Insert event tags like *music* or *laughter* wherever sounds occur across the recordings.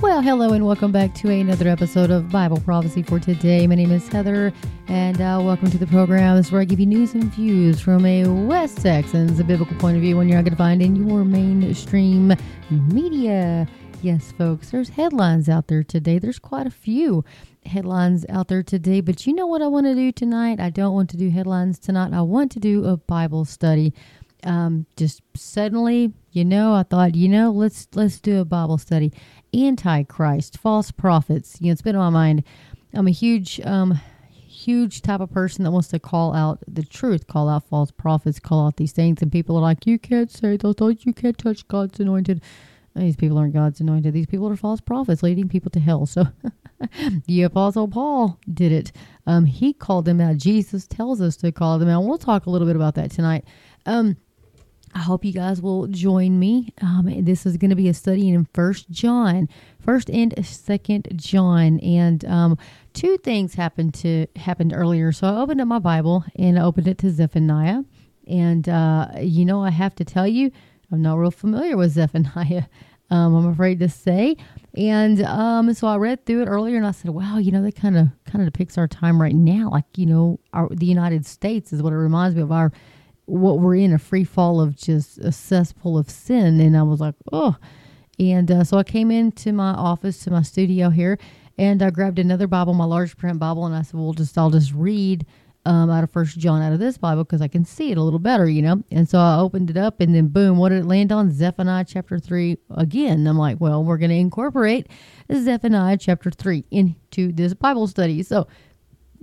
Well, hello and welcome back to another episode of Bible Prophecy for today. My name is Heather, and uh, welcome to the program. This is where I give you news and views from a West Texans, a biblical point of view, when you're not going to find in your mainstream media. Yes, folks, there's headlines out there today. There's quite a few headlines out there today, but you know what I want to do tonight? I don't want to do headlines tonight. I want to do a Bible study. Um, just suddenly, you know, I thought, you know, let's let's do a Bible study antichrist, false prophets. You know, it's been on my mind. I'm a huge, um, huge type of person that wants to call out the truth, call out false prophets, call out these things, and people are like, "You can't say those, things, you can't touch God's anointed." These people aren't God's anointed. These people are false prophets, leading people to hell. So, *laughs* the Apostle Paul did it. Um, he called them out. Jesus tells us to call them out. We'll talk a little bit about that tonight. Um, I hope you guys will join me. Um, this is going to be a study in First John, First and Second John, and um, two things happened to happened earlier. So I opened up my Bible and I opened it to Zephaniah, and uh, you know I have to tell you I'm not real familiar with *laughs* Zephaniah. Um, I'm afraid to say, and um, so I read through it earlier, and I said, "Wow, you know, that kind of kind of depicts our time right now. Like, you know, our, the United States is what it reminds me of our." What we're in a free fall of just a cesspool of sin. And i was like oh. And uh, so i came into my office to my studio here and i grabbed another bible my large print bible and i said well just i'll just read um, out of first john out of this bible because i can see it a little better you know? And so i opened it up and then boom what did it land on? Zephaniah chapter 3 again. I'm like well we're going to incorporate zephaniah chapter 3 into this bible study. So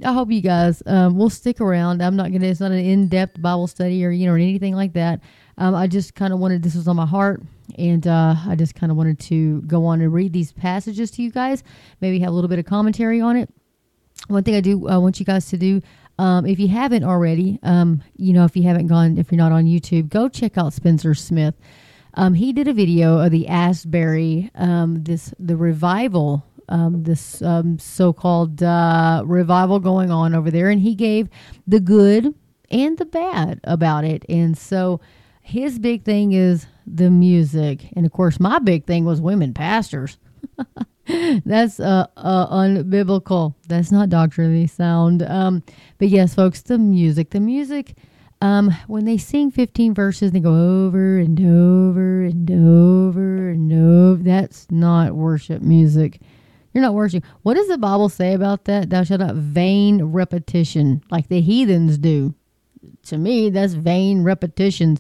I hope you guys um, will stick around. I'm not gonna. It's not an in-depth Bible study or you know or anything like that. Um, I just kind of wanted this was on my heart, and uh, I just kind of wanted to go on and read these passages to you guys. Maybe have a little bit of commentary on it. One thing I do uh, want you guys to do. Um, if you haven't already, um, you know, if you haven't gone, if you're not on YouTube, go check out Spencer Smith. Um, he did a video of the Asbury, um, this the revival um, this um, so-called uh, revival going on over there, and he gave the good and the bad about it. And so his big thing is the music, and of course, my big thing was women pastors. *laughs* That's uh, uh, unbiblical. That's not doctrinally sound. Um, but yes, folks, the music, the music. Um, when they sing 15 verses, they go over and over and over and over. That's not worship music. You're not worshiping. What does the Bible say about that? Thou shalt not vain repetition, like the heathens do. To me, that's vain repetitions.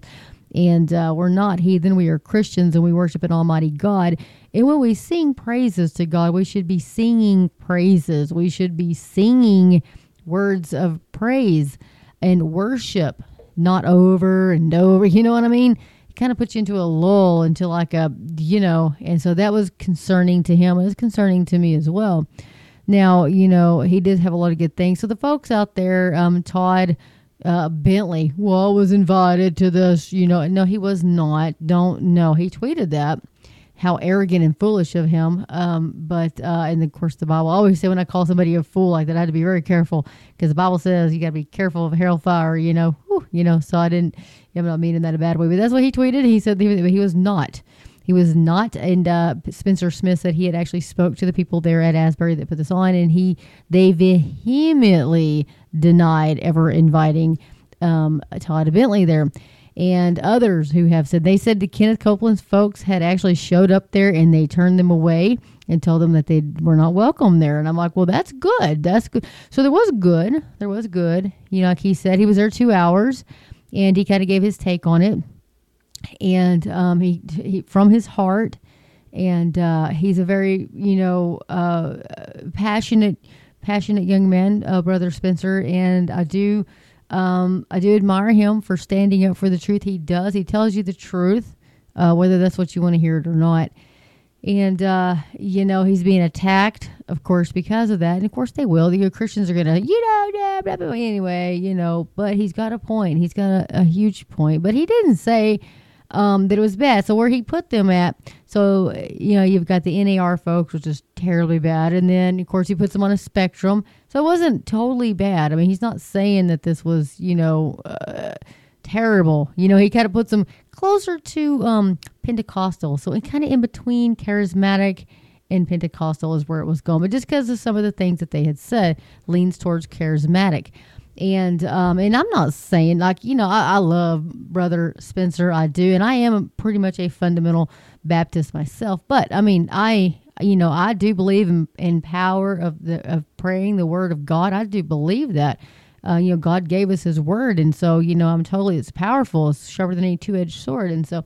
And uh, we're not heathen. We are Christians and we worship an Almighty God. And when we sing praises to God, we should be singing praises. We should be singing words of praise and worship, not over and over. You know what I mean? Kind of puts you into a lull into like a you know and so that was concerning to him it was concerning to me as well. Now you know he did have a lot of good things. So the folks out there um todd uh, bentley well was invited to this you know no he was not. Don't know. He tweeted that how arrogant and foolish of him. Um, but uh, and of course the Bible I always say when I call somebody a fool like that, I had to be very careful because the Bible says you got to be careful of hellfire. You know, Whew, you know. So I didn't. I'm not meaning that a bad way, but that's what he tweeted. He said he, he was not. He was not, and uh, Spencer Smith said he had actually spoke to the people there at Asbury that put this on, and he they vehemently denied ever inviting um, Todd Bentley there and others who have said they said the Kenneth Copeland's folks had actually showed up there and they turned them away and told them that they were not welcome there. And I'm like, well, that's good. That's good. So there was good. There was good. You know, like he said, he was there two hours and he kind of gave his take on it. And um, he, he from his heart, and uh, he's a very you know uh, passionate, passionate young man, uh, brother Spencer. And I do um, I do admire him for standing up for the truth. He does. He tells you the truth, uh, whether that's what you want to hear it or not. And, uh, you know, he's being attacked, of course, because of that. And, of course, they will. The Christians are going to, you know, blah, blah, blah, anyway, you know. But he's got a point. He's got a, a huge point. But he didn't say um, that it was bad. So where he put them at, so you know, you've got the NAR folks, which is terribly bad, and then of course he puts them on a spectrum. So it wasn't totally bad. I mean, he's not saying that this was you know uh, terrible. You know, he kind of puts them closer to um, Pentecostal, so it kind of in between charismatic and Pentecostal is where it was going. But just because of some of the things that they had said, leans towards charismatic. And um, and I'm not saying like you know I, I love Brother Spencer, I do, and I am pretty much a fundamental Baptist myself. But I mean I you know I do believe in, in power of the of praying the Word of God. I do believe that. Uh, you know, God gave us His Word, and so you know, I'm totally it's powerful. It's sharper than any two-edged sword, and so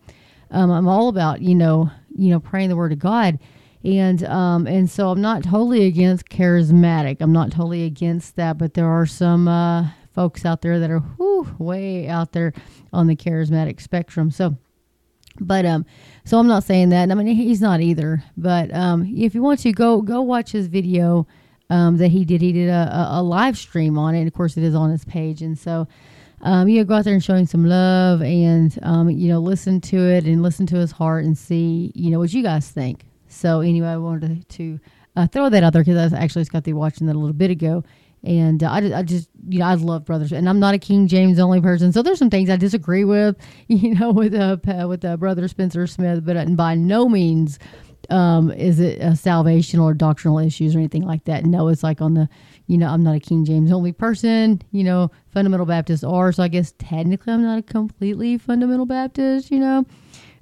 um, I'm all about you know, you know, praying the Word of God and um, and so I'm not totally against charismatic. I'm not totally against that, but there are some uh, folks out there that are whew, way out there on the charismatic spectrum. So, but um, so I'm not saying that. I mean, he's not either. But um, if you want to go go watch his video um, that he did, he did a, a, live stream on it. And of course, it is on his page, and so. Um, you know, go out there and show him some love and, um, you know, listen to it and listen to his heart and see, you know, what you guys think. So anyway, I wanted to uh, throw that out there because I actually just got the watching that a little bit ago. And uh, I, I just, you know, I love brothers, and I'm not a King James only person, so there's some things I disagree with, *laughs* you know, with uh, with uh, brother Spencer Smith, but uh, by no means um, is it a salvation or doctrinal issues or anything like that. No, it's like on the, you know, I'm not a King James only person. You know, fundamental Baptists are, so I guess technically I'm not a completely fundamental Baptist. You know,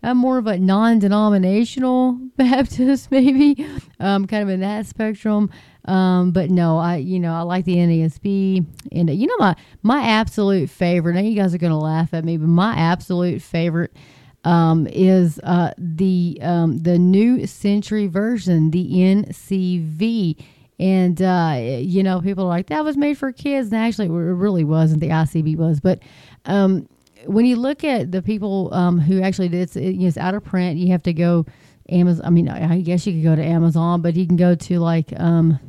I'm more of a non-denominational *laughs* Baptist, *laughs* maybe, um, kind of in that spectrum. Um, but no, I you know I like the NASB, and you know my my absolute favorite. Now you guys are gonna laugh at me, but my absolute favorite um, is uh, the um, the New Century Version, the NCV. And uh, you know, people are like that was made for kids, and actually, it really wasn't. The ICB was, but um, when you look at the people um, who actually did it's, it's out of print, you have to go Amazon. I mean, I guess you could go to Amazon, but you can go to like um,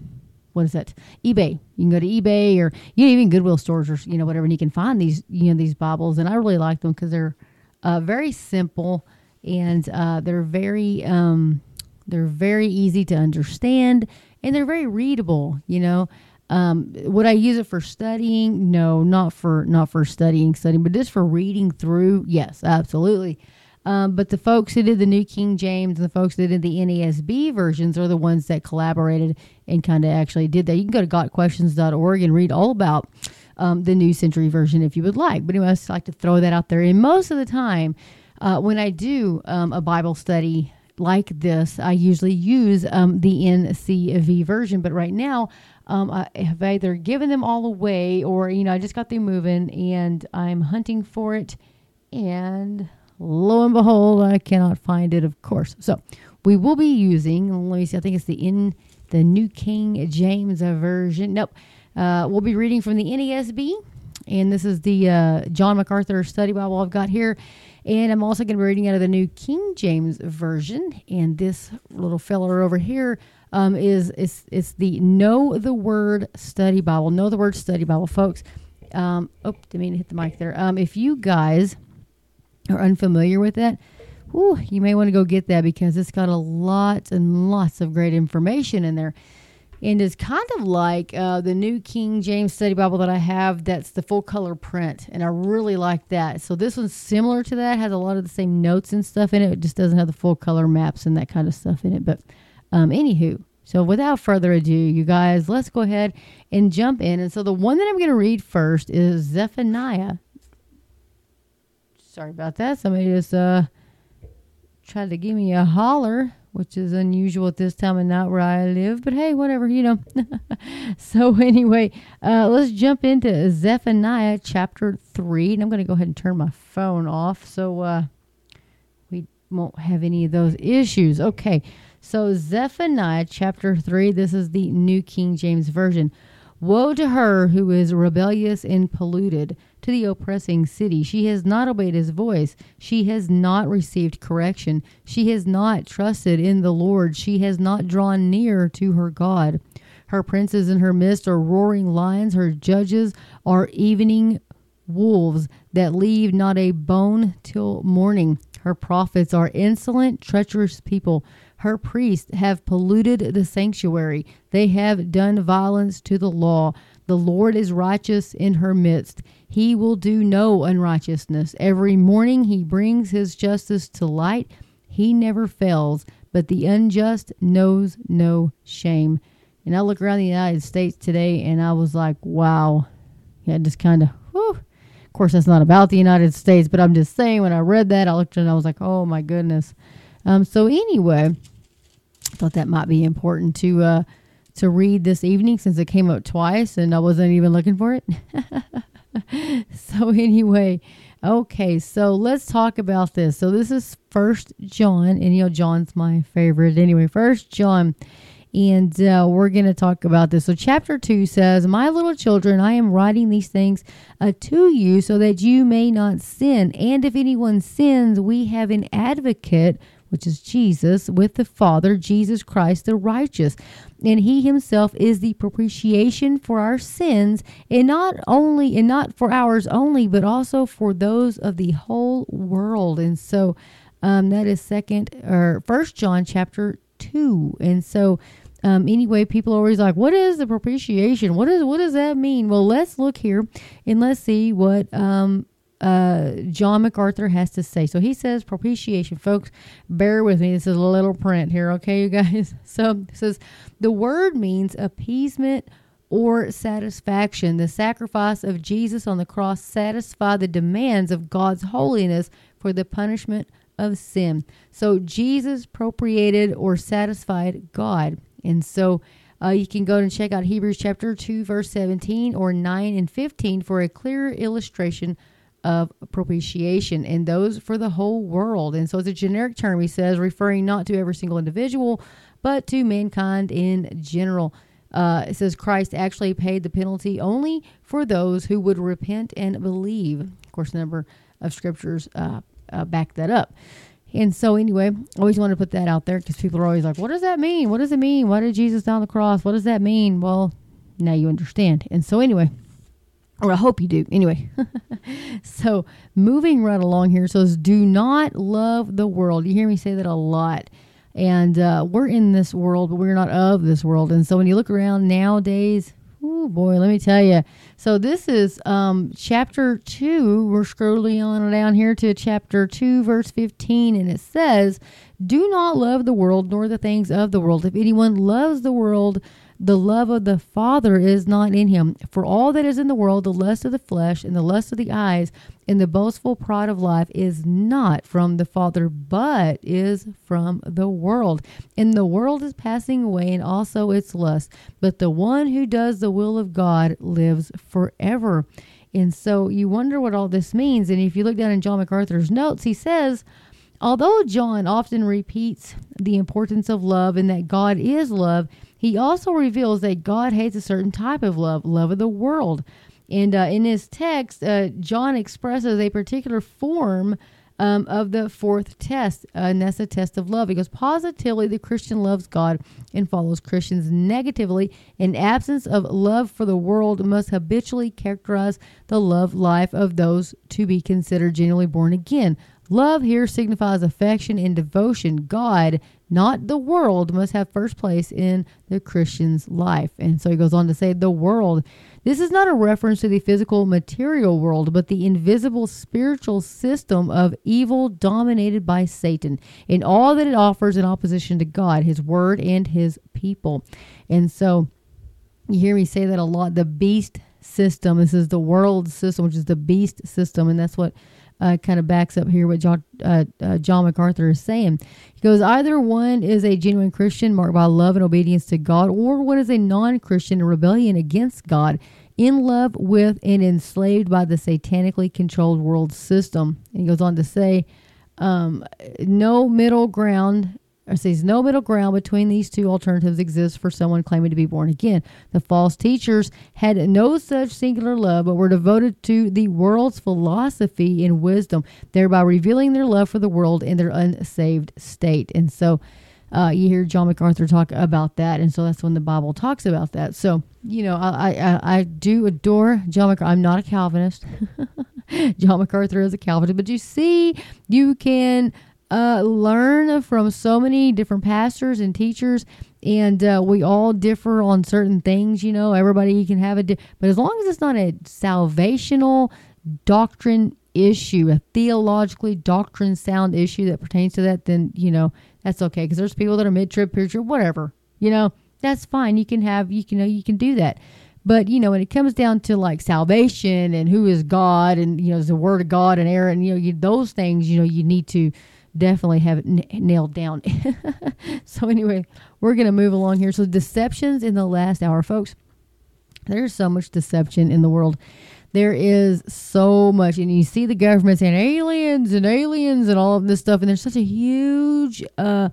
what is that? eBay. You can go to eBay or you know, even Goodwill stores or you know whatever, and you can find these you know these Bibles. And I really like them because they're uh, very simple and uh, they're very um, they're very easy to understand and they're very readable. You know, um, would I use it for studying? No, not for not for studying, studying, but just for reading through. Yes, absolutely. Um, but the folks who did the New King James and the folks that did the NASB versions are the ones that collaborated and kind of actually did that. You can go to gotquestions.org and read all about um, the New Century version if you would like. But anyway, I just like to throw that out there. And most of the time, uh, when I do um, a Bible study like this, I usually use um, the NCV version. But right now, um, I have either given them all away or, you know, I just got them moving and I'm hunting for it. And lo and behold, I cannot find it, of course. So we will be using, let me see, I think it's the in the New King James version. Nope. Uh, we'll be reading from the NESB. And this is the uh, John MacArthur Study Bible I've got here. And I'm also going to be reading out of the New King James Version. And this little fella over here um, is is it's the Know the Word Study Bible. Know the Word Study Bible, folks. Um, oh, didn't mean to hit the mic there. Um, if you guys are unfamiliar with that, whew, you may want to go get that because it's got a lot and lots of great information in there. And it's kind of like uh, the new King James Study Bible that I have. That's the full color print, and I really like that. So this one's similar to that. Has a lot of the same notes and stuff in it. It just doesn't have the full color maps and that kind of stuff in it. But um, anywho, so without further ado, you guys, let's go ahead and jump in. And so the one that I'm going to read first is Zephaniah. Sorry about that. Somebody just uh, tried to give me a holler, which is unusual at this time of night where I live. But hey, whatever, you know. *laughs* so anyway, uh, let's jump into Zephaniah chapter 3. And I'm going to go ahead and turn my phone off so uh, we won't have any of those issues. Okay. So, Zephaniah chapter 3, this is the New King James Version. Woe to her who is rebellious and polluted, to the oppressing city. She has not obeyed his voice. She has not received correction. She has not trusted in the Lord. She has not drawn near to her God. Her princes in her midst are roaring lions. Her judges are evening wolves that leave not a bone till morning. Her prophets are insolent, treacherous people her priests have polluted the sanctuary. They have done violence to the law. The Lord is righteous in her midst. He will do no unrighteousness. Every morning he brings his justice to light. He never fails, but the unjust knows no shame. And I look around the United States today and I was like, wow. Yeah, just kind of, whew. Of course, that's not about the United States, but I'm just saying when I read that, I looked and I was like, oh my goodness. Um, so anyway, I thought that might be important to uh, to read this evening since it came up twice and I wasn't even looking for it. *laughs* *laughs* so anyway, okay, so let's talk about this. So this is First John, and you know John's my favorite. Anyway, First John, and uh, we're going to talk about this. So chapter two says, "My little children, I am writing these things uh, to you so that you may not sin. And if anyone sins, we have an advocate." Which is Jesus, with the Father, Jesus Christ the righteous. And he himself is the propitiation for our sins, and not only and not for ours only, but also for those of the whole world. And so um, that is second or first John chapter two. And so um, anyway, people are always like, "What is the propitiation? What is what does that mean?" Well, let's look here and let's see what um, uh, John MacArthur has to say. So he says propitiation, folks. Bear with me. This is a little print here, okay, you guys. *laughs* So says the word means appeasement or satisfaction. The sacrifice of Jesus on the cross satisfied the demands of God's holiness for the punishment of sin. So Jesus propitiated or satisfied God. And so uh, you can go and check out Hebrews chapter 2, verse 17 or 9 and 15 for a clearer illustration of propitiation, and those for the whole world. And so it's a generic term, he says, referring not to every single individual, but to mankind in general. Uh, it says Christ actually paid the penalty only for those who would repent and believe. Of course, a number of scriptures uh, uh, back that up. And so, anyway, I always want to put that out there because people are always like, what does that mean? What does it mean? Why did Jesus die on the cross? What does that mean? Well, now you understand. And so, anyway, or I hope you do. Anyway, *laughs* so moving right along here says, do not love the world. You hear me say that a lot. And uh, we're in this world, but we're not of this world. And so when you look around nowadays, oh boy, let me tell you. So this is um, chapter 2. We're scrolling on down here to chapter 2, verse 15. And it says, Do not love the world nor the things of the world. If anyone loves the world, the love of the Father is not in him. For all that is in the world, the lust of the flesh and the lust of the eyes and the boastful pride of life is not from the Father, but is from the world. And the world is passing away and also its lust. But the one who does the will of God lives forever. And so you wonder what all this means. And if you look down in John MacArthur's notes, he says, Although John often repeats the importance of love and that God is love, he also reveals that God hates a certain type of love, love of the world. And uh, in his text, uh, John expresses a particular form um, of the fourth test, uh, and that's the test of love. He goes, positively, the Christian loves God and follows Christians. Negatively, an absence of love for the world must habitually characterize the love life of those to be considered genuinely born again. Love here signifies affection and devotion. God, not the world, must have first place in the Christian's life. And so he goes on to say, the world. This is not a reference to the physical material world, but the invisible spiritual system of evil dominated by Satan in all that it offers in opposition to God, his word, and his people. And so you hear me say that a lot. The beast system, this is the world system, which is the beast system. And that's what uh, kind of backs up here what John, uh, uh, John MacArthur is saying. He goes, either one is a genuine Christian marked by love and obedience to God, or one is a non Christian rebellion against God, in love with and enslaved by the satanically controlled world system. And he goes on to say, um, no middle ground it says no middle ground between these two alternatives exists for someone claiming to be born again. The false teachers had no such singular love, but were devoted to the world's philosophy and wisdom, thereby revealing their love for the world in their unsaved state. And so uh, you hear John MacArthur talk about that, and so that's when the Bible talks about that. So you know, I I, I do adore John MacArthur. I'm not a Calvinist. *laughs* John MacArthur is a Calvinist, but you see, you can uh, learn from so many different pastors and teachers, and uh, we all differ on certain things. You know, everybody can have a, di- but as long as it's not a salvational doctrine issue, a theologically doctrine sound issue that pertains to that, then you know that's okay because there's people that are mid trib, period, whatever. You know, that's fine. You can have you can you know you can do that. But you know, when it comes down to like salvation and who is God and you know is the Word of God inerrant, you know you, those things, you know, you need to definitely have it n- nailed down. *laughs* so anyway, we're gonna move along here. So deceptions in the last hour, folks. There's so much deception in the world. There is so much, and you see the government saying aliens and aliens and all of this stuff, and there's such a huge uh,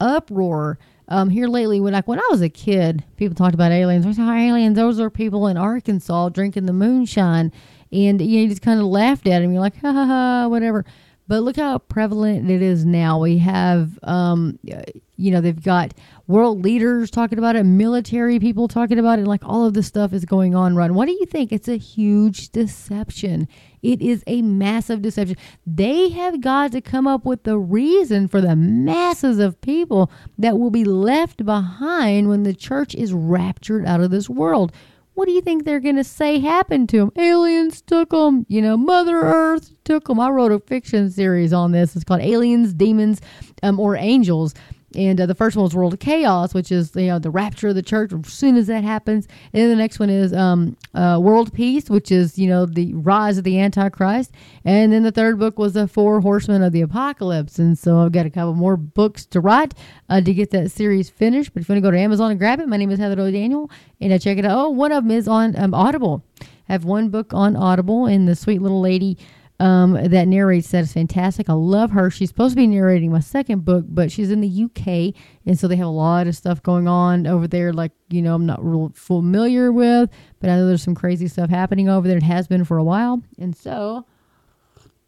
uproar um, here lately. When like when I was a kid, people talked about aliens. I said, oh, aliens, those are people in Arkansas drinking the moonshine, and you, know, you just kind of laughed at them. You're like, ha ha ha, whatever. But look how prevalent it is now. We have, um, you know, they've got world leaders talking about it, military people talking about it. Like all of this stuff is going on, Run. What do you think? It's a huge deception. It is a massive deception. They have got to come up with the reason for the masses of people that will be left behind when the church is raptured out of this world. What do you think they're going to say happened to them? Aliens took them. You know, Mother Earth took them. I wrote a fiction series on this. It's called Aliens, Demons, um, or Angels. And uh, the first one was World of Chaos, which is you know the rapture of the church as soon as that happens. And then the next one is um, uh, World Peace, which is you know the rise of the Antichrist. And then the third book was the Four Horsemen of the Apocalypse. And so I've got a couple more books to write uh, to get that series finished. But if you want to go to Amazon and grab it, my name is Heather O'Daniel, and I check it out. Oh, one of them is on um, Audible. I have one book on Audible, and the sweet little lady um, that narrates that is fantastic. I love her. She's supposed to be narrating my second book, but she's in the UK, and so they have a lot of stuff going on over there. Like you know, I'm not real familiar with, but I know there's some crazy stuff happening over there. It has been for a while, and so,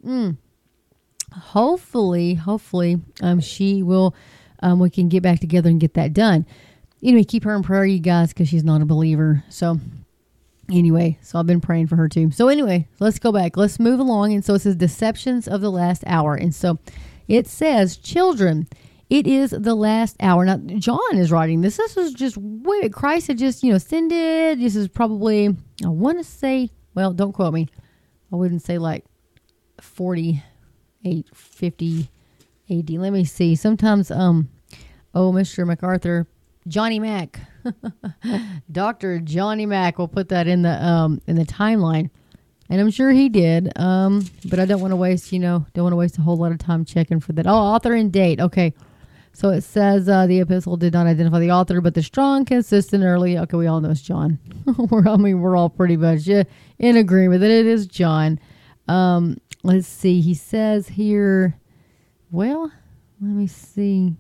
mm, hopefully, hopefully, um, she will. Um, we can get back together and get that done. Anyway, keep her in prayer, you guys, because she's not a believer. So Anyway, so I've been praying for her too. So anyway, let's go back. Let's move along. And so it says deceptions of the last hour. And so it says, children, it is the last hour. Now John is writing this. This is just way Christ had just, you know, ascended. This is probably I want to say, well, don't quote me. I wouldn't say like 48, 50 AD. Let me see. Sometimes um oh Mr. MacArthur, Johnny Mac *laughs* Dr. Johnny Mack will put that in the um in the timeline. And I'm sure he did. Um, but I don't want to waste, you know, don't want to waste a whole lot of time checking for that. Oh, author and date. Okay. So it says uh, the epistle did not identify the author, but the strong, consistent, early. Okay, we all know it's John. *laughs* we're, I mean, we're all pretty much in agreement that it is John. Um, let's see. He says here, well, let me see.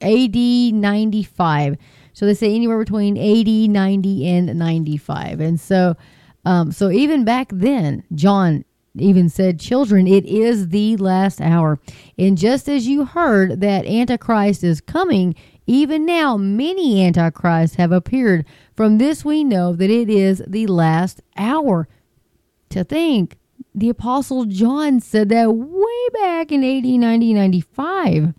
AD 95. So they say anywhere between 80, 90, and 95. And so, um, so even back then, John even said, Children, it is the last hour. And just as you heard that Antichrist is coming, even now many Antichrists have appeared. From this we know that it is the last hour. To think, the Apostle John said that way back in 80, 90, 95.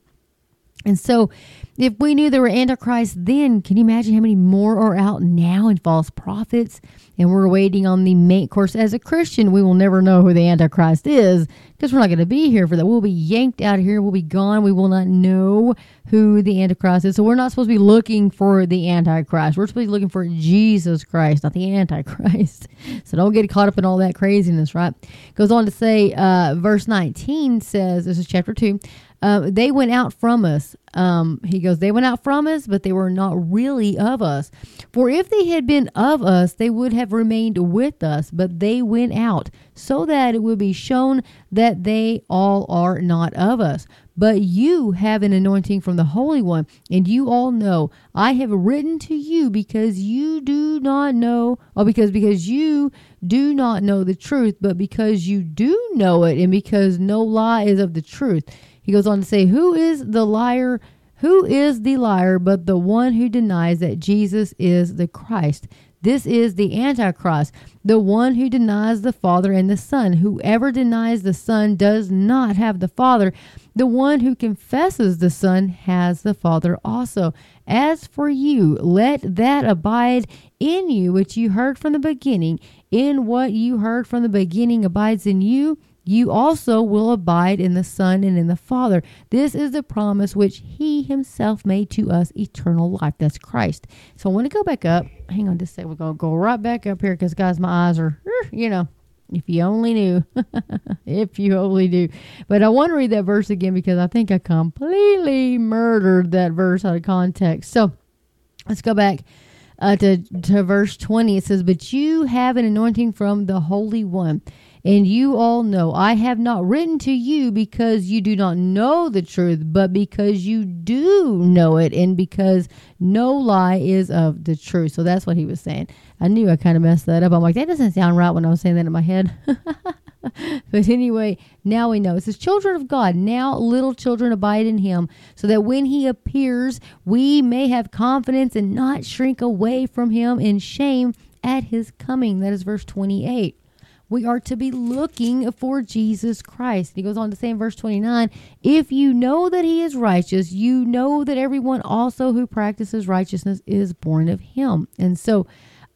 And so if we knew there were antichrists then, can you imagine how many more are out now and false prophets? And we're waiting on the main course. As a Christian, we will never know who the antichrist is because we're not going to be here for that. We'll be yanked out of here. We'll be gone. We will not know who the antichrist is. So we're not supposed to be looking for the antichrist. We're supposed to be looking for Jesus Christ, not the antichrist. *laughs* So don't get caught up in all that craziness, right? Goes on to say, uh, verse 19 says, this is chapter 2. Uh, they went out from us. Um, he goes, They went out from us, but they were not really of us. For if they had been of us, they would have remained with us, but they went out, so that it will be shown that they all are not of us. But you have an anointing from the Holy One, and you all know I have written to you because you do not know, or because because you do not know the truth, but because you do know it, and because no lie is of the truth. He goes on to say, Who is the liar? Who is the liar but the one who denies that Jesus is the Christ? This is the Antichrist, the one who denies the Father and the Son. Whoever denies the Son does not have the Father. The one who confesses the Son has the Father also. As for you, let that abide in you which you heard from the beginning. In what you heard from the beginning abides in you you also will abide in the Son and in the Father. This is the promise which He Himself made to us eternal life. That's Christ. So I want to go back up. Hang on just a second. We're going to go right back up here because, guys, my eyes are, you know, if you only knew. *laughs* if you only knew. But I want to read that verse again because I think I completely murdered that verse out of context. So let's go back uh, to, to verse 20. It says, But you have an anointing from the Holy One and you all know I have not written to you because you do not know the truth, but because you do know it, and because no lie is of the truth. So that's what he was saying. I knew I kind of messed that up. I'm like, that doesn't sound right when I was saying that in my head. *laughs* but anyway, now we know. It says, Children of God, now little children abide in him, so that when he appears, we may have confidence and not shrink away from him in shame at his coming. That is verse 28 we are to be looking for Jesus Christ. He goes on to say in verse 29 If you know that he is righteous, you know that everyone also who practices righteousness is born of him. And so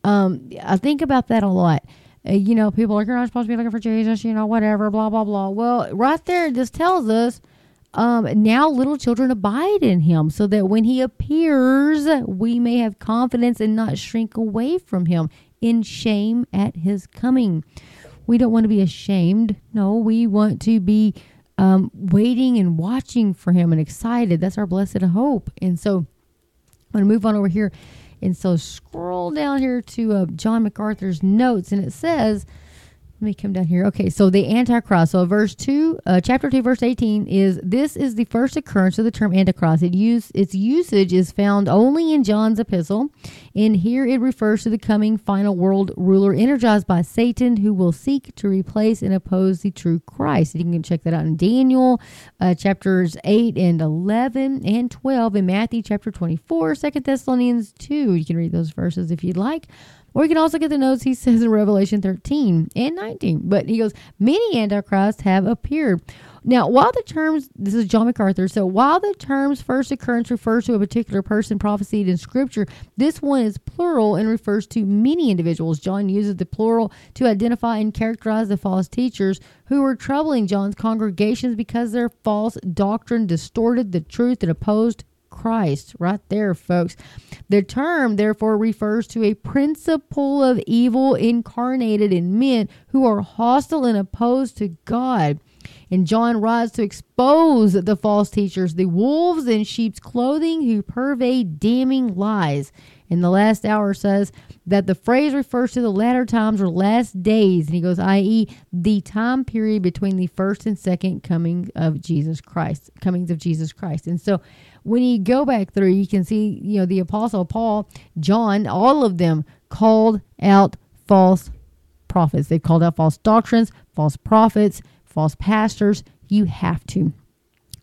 um, I think about that a lot. Uh, you know, people are like, you're not supposed to be looking for Jesus, you know, whatever, blah, blah, blah. Well, right there, this tells us um, now little children abide in him so that when he appears, we may have confidence and not shrink away from him in shame at his coming. We don't want to be ashamed. No, we want to be um, waiting and watching for him and excited. That's our blessed hope. And so I'm going to move on over here. And so scroll down here to uh, John MacArthur's notes, and it says, let me come down here. Okay, so the Antichrist. So verse two, uh, chapter two, verse eighteen is this is the first occurrence of the term Antichrist. It use its usage is found only in John's epistle, and here it refers to the coming final world ruler energized by Satan, who will seek to replace and oppose the true Christ. You can check that out in Daniel uh, chapters eight and eleven and twelve, in Matthew chapter 24, 2 Thessalonians two. You can read those verses if you'd like. Or you can also get the notes he says in Revelation 13 and 19. But he goes, many antichrists have appeared. Now, while the terms, this is John MacArthur, so while the terms first occurrence refers to a particular person prophesied in Scripture, this one is plural and refers to many individuals. John uses the plural to identify and characterize the false teachers who were troubling John's congregations because their false doctrine distorted the truth and opposed Christ. Right there, folks. The term, therefore, refers to a principle of evil incarnated in men who are hostile and opposed to God. And John writes to expose the false teachers, the wolves in sheep's clothing who purvey damning lies. In the last hour says that the phrase refers to the latter times or last days. And he goes, i.e., the time period between the first and second coming of Jesus Christ, comings of Jesus Christ. And so when you go back through, you can see, you know, the Apostle Paul, John, all of them called out false prophets. They called out false doctrines, false prophets, false pastors. You have to.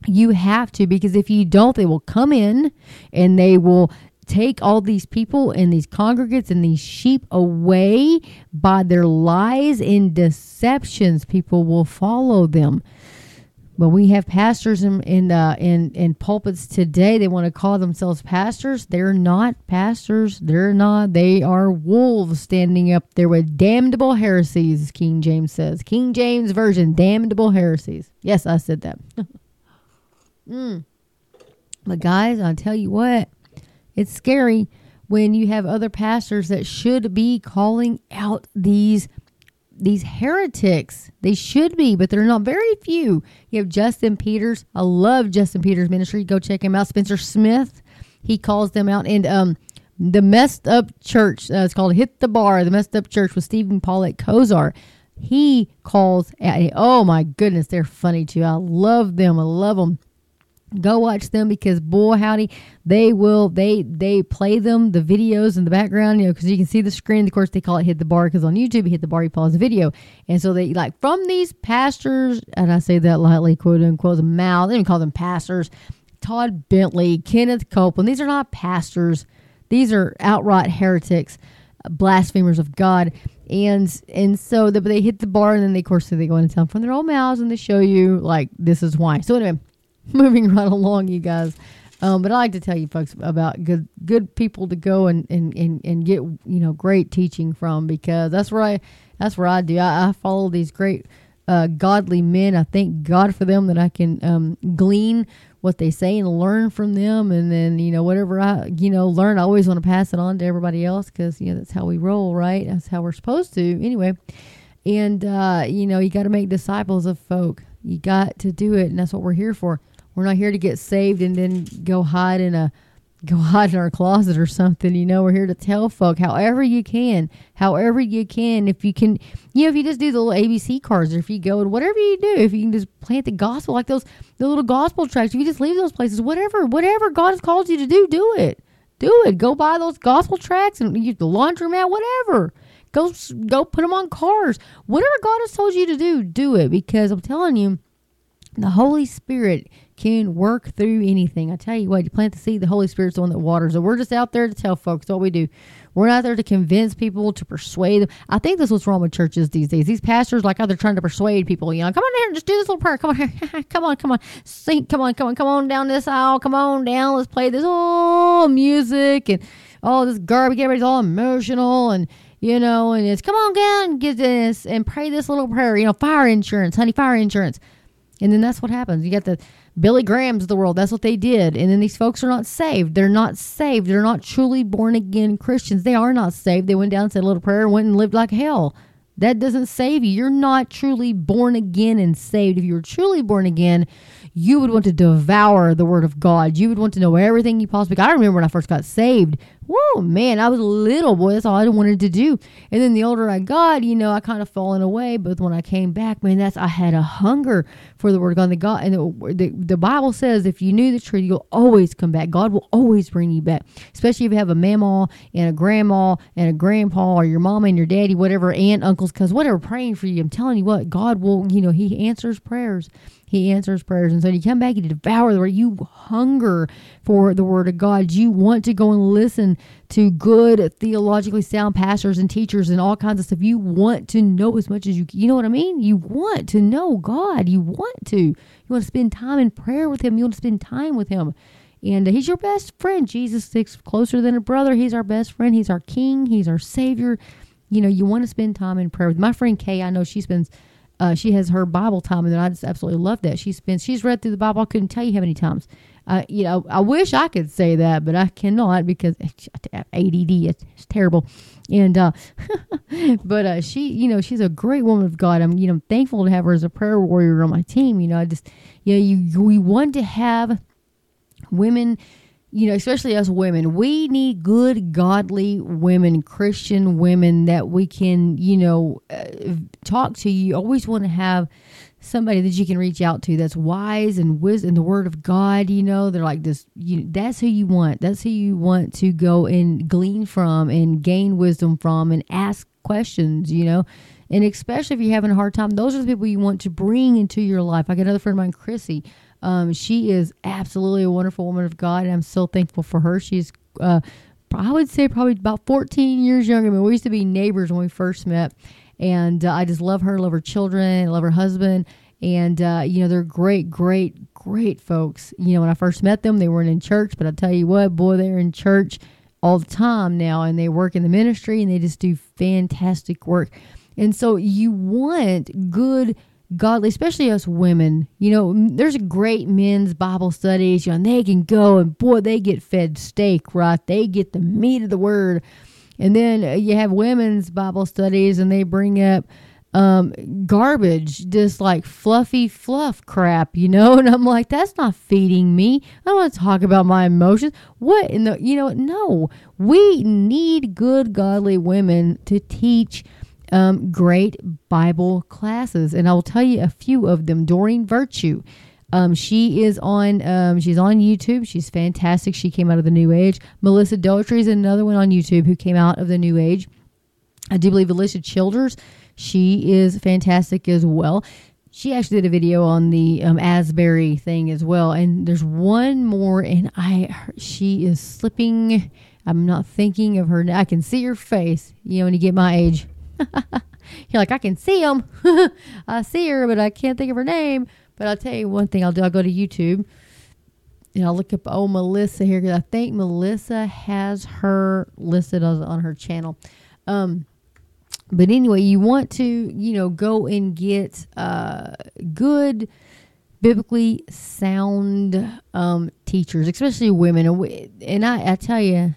You have to because if you don't, they will come in and they will take all these people and these congregates and these sheep away by their lies and deceptions. People will follow them. But we have pastors in in, uh, in in pulpits today. They want to call themselves pastors. They're not pastors. They're not. They are wolves standing up there with damnable heresies. King James says. King James version, damnable heresies. Yes, I said that. *laughs* mm. But guys, I'll tell you what, it's scary when you have other pastors that should be calling out these these heretics. They should be, but they're not very few. You have Justin Peters. I love Justin Peters' ministry. Go check him out. Spencer Smith, he calls them out. And um, the messed up church, uh, it's called Hit the Bar, the messed up church with Steven Paul at Kozar. He calls, at, oh my goodness, they're funny too. I love them. I love them go watch them because boy howdy they will they they play them the videos in the background you know because you can see the screen. Of course they call it hit the bar because on youtube you hit the bar you pause the video. And so they like from these pastors and i say that lightly quote unquote the mouth they even call them pastors todd bentley kenneth copeland these are not pastors. These are outright heretics blasphemers of god. And and so the, they hit the bar and then they of course they go into town from their own mouths and they show you like this is why. So anyway *laughs* moving right along, you guys. Um, but I like to tell you folks about good good people to go and, and, and, and get you know great teaching from because that's where I that's where I do. I, I follow these great uh, godly men. I thank God for them that I can um, glean what they say and learn from them. And then, you know, whatever I, you know, learn, I always want to pass it on to everybody else because, you know, that's how we roll, right? That's how we're supposed to. Anyway, and, uh, you know, you got to make disciples of folk. You got to do it. And that's what we're here for. We're not here to get saved and then go hide in a go hide in our closet or something. You know, we're here to tell folk however you can, however you can. If you can, you know, if you just do the little ABC cards, or if you go and whatever you do, if you can just plant the gospel like those, the little gospel tracts, if you just leave those places, whatever, whatever God has called you to do, do it. Do it. Go buy those gospel tracts and use the laundromat, whatever. Go, go put them on cars. Whatever God has told you to do, do it. Because I'm telling you, the Holy Spirit can work through anything. I tell you what, you plant the seed, the Holy Spirit's the one that waters it. We're just out there to tell folks what we do. We're not there to convince people, to persuade them. I think that's what's wrong with churches these days. These pastors, like, how they're trying to persuade people. You know, come on here, and just do this little prayer. Come on here, *laughs* come on, come on, sing, come on, come on, come on down this aisle. Come on down, let's play this oh music and all this garbage. Everybody's all emotional and you know, and it's come on down, get this and pray this little prayer. You know, fire insurance, honey, fire insurance. And then that's what happens. You got the Billy Graham's the world. That's what they did. And then these folks are not saved. They're not saved. They're not truly born again Christians. They are not saved. They went down and said a little prayer and went and lived like hell. That doesn't save you. You're not truly born again and saved. If you were truly born again, you would want to devour the word of God. You would want to know everything you possibly Could. I remember when I first got saved. Whoa, man, I was a little boy. That's all I wanted to do. And then the older I got, you know, I kind of fallen away. But when I came back, man, that's I had a hunger for the word of God. And the God and the, the, the Bible says if you knew the truth, you'll always come back. God will always bring you back. Especially if you have a mama and a grandma and a grandpa or your mama and your daddy, whatever, aunt, uncles, because whatever, praying for you. I'm telling you what, God will, you know, He answers prayers. He answers prayers. And so you come back, you devour the word. You hunger for the word of God. You want to go and listen to good, theologically sound pastors and teachers and all kinds of stuff. You want to know as much as you you know what I mean? You want to know God. You want to. You want to spend time in prayer with him. You want to spend time with him. And he's your best friend. Jesus sticks closer than a brother. He's our best friend. He's our king. He's our savior. You know, you want to spend time in prayer with my friend Kay. I know she spends uh, she has her Bible time, and I just absolutely love that. She's been she's read through the Bible. I couldn't tell you how many times. Uh, you know, I wish I could say that, but I cannot because ADD. It's, terrible. And uh, *laughs* but uh, she, you know, she's a great woman of God. I'm, you know, thankful to have her as a prayer warrior on my team. You know, I just, you know, you we want to have women you know, especially us women, we need good, godly women, Christian women that we can, you know, uh, talk to. You always want to have somebody that you can reach out to that's wise and wisdom in the word of God, you know, they're like this you that's who you want. That's who you want to go and glean from and gain wisdom from and ask questions, you know. And especially if you're having a hard time, those are the people you want to bring into your life. I got another friend of mine, Chrissy. Um, she is absolutely a wonderful woman of God, and I'm so thankful for her. She's, uh, I would say, probably about 14 years younger. I mean, we used to be neighbors when we first met, and uh, I just love her, love her children, love her husband, and uh, you know they're great, great, great folks. You know, when I first met them, they weren't in church, but I tell you what, boy, they're in church all the time now, and they work in the ministry, and they just do fantastic work. And so you want good godly, especially us women. You know, there's great men's Bible studies, you know, and they can go and boy, they get fed steak, right? They get the meat of the word. And then uh, you have women's Bible studies and they bring up um, garbage, just like fluffy fluff crap, you know? *laughs* And I'm like, that's not feeding me. I don't want to talk about my emotions. What in the, you know, no. We need good, godly women to teach um, great Bible classes, and I will tell you a few of them. Doreen Virtue. Um, she is on um, she's on YouTube. She's fantastic. She came out of the New Age. Melissa Dougherty is another one on YouTube who came out of the New Age. I do believe Alisa Childers. She is fantastic as well. She actually did a video on the um, Asbury thing as well. And there's one more, and I she is slipping. I'm not thinking of her. I can see her face. You know, when you get my age, *laughs* You're like, I can see them. *laughs* I see her, but I can't think of her name. But I'll tell you one thing I'll do. I'll go to YouTube and I'll look up oh Melissa here because I think Melissa has her listed on, on her channel. Um, but anyway, you want to, you know, go and get uh, good, biblically sound um, teachers, especially women. And I, I tell you,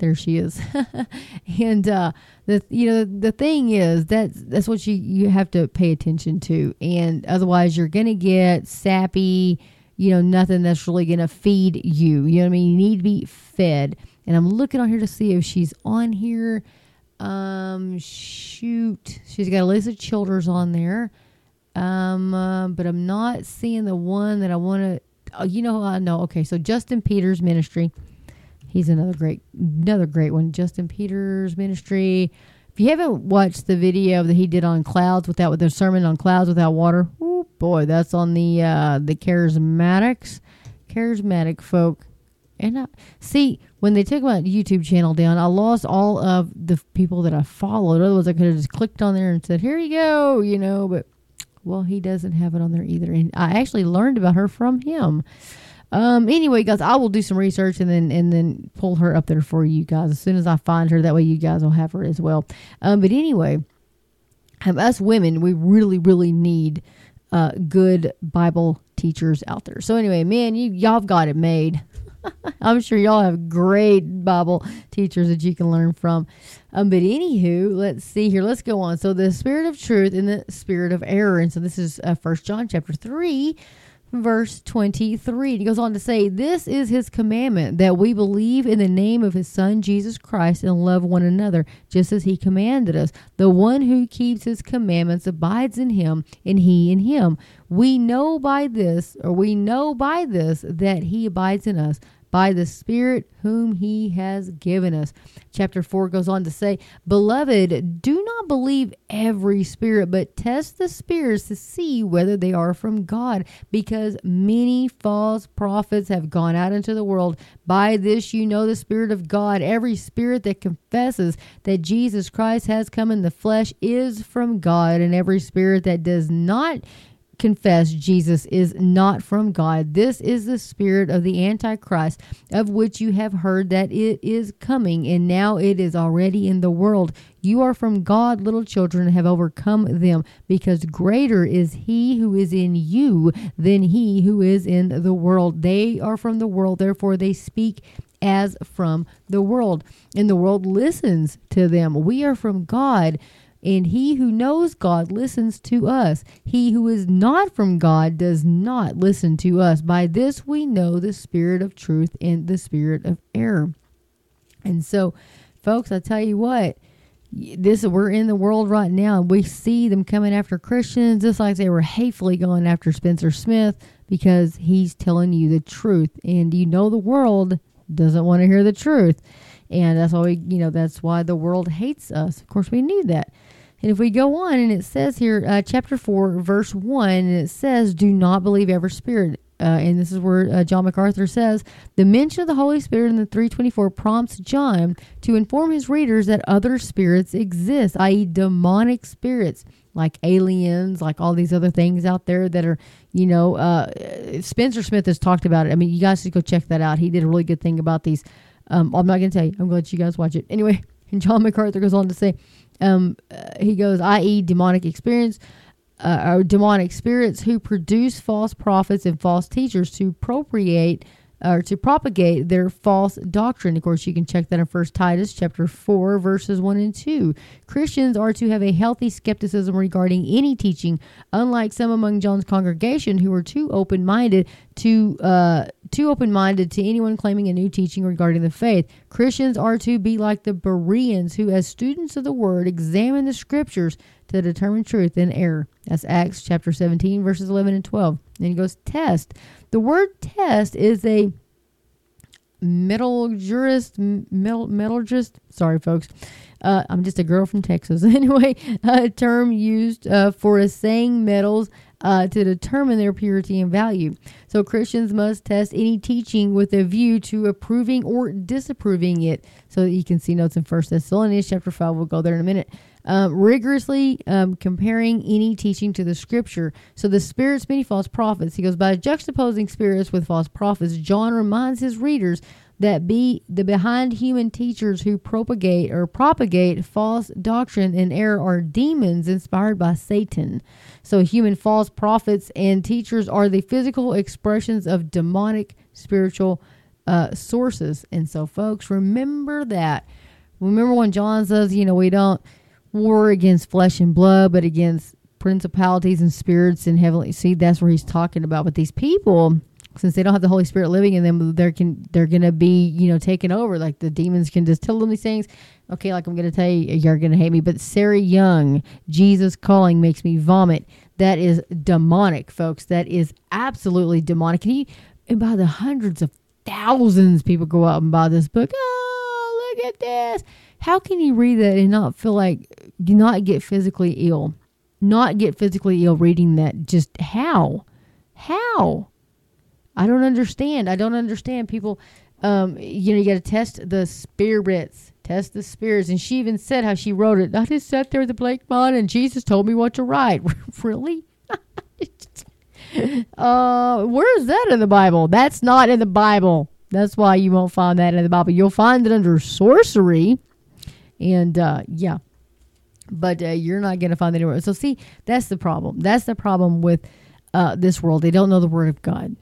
there she is. *laughs* and uh, the you know the thing is that that's what you you have to pay attention to, and otherwise you're gonna get sappy. You know, nothing that's really gonna feed you. You know what I mean? You need to be fed. And I'm looking on here to see if she's on here. Um, shoot, she's got Alisa Childers on there. Um, uh, but I'm not seeing the one that I want to. Oh, you know, I know. Okay, so Justin Peters Ministry. He's another great, another great one. Justin Peters Ministry. If you haven't watched the video that he did on clouds without with the sermon on clouds without water, oh boy, that's on the uh, the charismatics, charismatic folk. And I, see, when they took my YouTube channel down, I lost all of the people that I followed. Otherwise, I could have just clicked on there and said, "Here you go," you know. But well, he doesn't have it on there either, and I actually learned about her from him. Um, anyway, guys, I will do some research and then and then pull her up there for you guys as soon as I find her. That way, you guys will have her as well. Um, but anyway, um, us women, we really, really need uh, good Bible teachers out there. So anyway, man, you y'all have got it made. *laughs* I'm sure y'all have great Bible teachers that you can learn from. Um, but anywho, let's see here. Let's go on. So the spirit of truth and the spirit of error. And so this is uh, First John chapter three, verse 23. He goes on to say, This is his commandment that we believe in the name of his Son, Jesus Christ, and love one another, just as he commanded us. The one who keeps his commandments abides in him, and he in him. We know by this, or we know by this, that he abides in us by the Spirit whom He has given us. Chapter 4 goes on to say, Beloved, do not believe every spirit, but test the spirits to see whether they are from God, because many false prophets have gone out into the world. By this you know the Spirit of God. Every spirit that confesses that Jesus Christ has come in the flesh is from God, and every spirit that does not confess Jesus is not from God. This is the spirit of the Antichrist, of which you have heard that it is coming, and now it is already in the world. You are from God, little children, have overcome them, because greater is he who is in you than he who is in the world. They are from the world, therefore they speak as from the world, and the world listens to them. We are from God and he who knows God listens to us. He who is not from God does not listen to us. By this we know the spirit of truth and the spirit of error. And so, folks, I tell you what, this we're in the world right now and we see them coming after Christians just like they were hatefully going after Spencer Smith because he's telling you the truth and you know the world doesn't want to hear the truth and that's why we you know that's why the world hates us of course we knew that and if we go on, and it says here, uh, chapter 4, verse 1, and it says, Do not believe every spirit. Uh, and this is where uh, John MacArthur says the mention of the Holy Spirit in the 324 prompts John to inform his readers that other spirits exist, i.e., demonic spirits like aliens, like all these other things out there that are, you know, uh, Spencer Smith has talked about it. I mean, you guys should go check that out. He did a really good thing about these. Um, I'm not going to tell you. I'm going to let you guys watch it. Anyway, and *laughs* John MacArthur goes on to say, um, uh, he goes, i.e., demonic experience, uh, or demonic spirits who produce false prophets and false teachers to appropriate or to propagate their false doctrine. Of course, you can check that in First Titus chapter four, verses one and two. Christians are to have a healthy skepticism regarding any teaching, unlike some among John's congregation who are too open-minded to uh, too open-minded to anyone claiming a new teaching regarding the faith. Christians are to be like the Bereans, who, as students of the Word, examine the Scriptures to determine truth and error. That's Acts chapter 17, verses 11 and 12. And he goes, test. The word test is a metallurgist, metal, metallurgist. Sorry, folks. Uh, I'm just a girl from Texas. *laughs* anyway, a term used uh, for assaying metals uh, to determine their purity and value. So Christians must test any teaching with a view to approving or disapproving it. So that you can see notes in First Thessalonians chapter five. We'll go there in a minute. um, rigorously um, comparing any teaching to the scripture. So the spirits, many false prophets. He goes by juxtaposing spirits with false prophets. John reminds his readers that be the behind human teachers who propagate or propagate false doctrine and error are demons inspired by Satan. So human false prophets and teachers are the physical expressions of demonic spiritual uh, sources. And so, folks, remember that. Remember when John says, you know, we don't war against flesh and blood, but against principalities and spirits in heavenly. See, that's where he's talking about. But these people since they don't have the Holy Spirit living in them, they're can they're gonna be you know taken over. Like the demons can just tell them these things. Okay, like I'm gonna tell you, you're gonna hate me. But Sarah Young, Jesus calling makes me vomit. That is demonic, folks. That is absolutely demonic. And he and by the hundreds of thousands, people go out and buy this book. Oh, look at this! How can you read that and not feel like not get physically ill? Not get physically ill reading that. Just how? How? I don't understand. I don't understand people. Um, you know, you got to test the spirits, test the spirits. And she even said how she wrote it. I just sat there with a blank mind, and Jesus told me what to write. *laughs* really? *laughs* uh, where is that in the Bible? That's not in the Bible. That's why you won't find that in the Bible. You'll find it under sorcery, and uh, yeah, but uh, you're not going to find it anywhere. So see, that's the problem. That's the problem with uh, this world. They don't know the Word of God.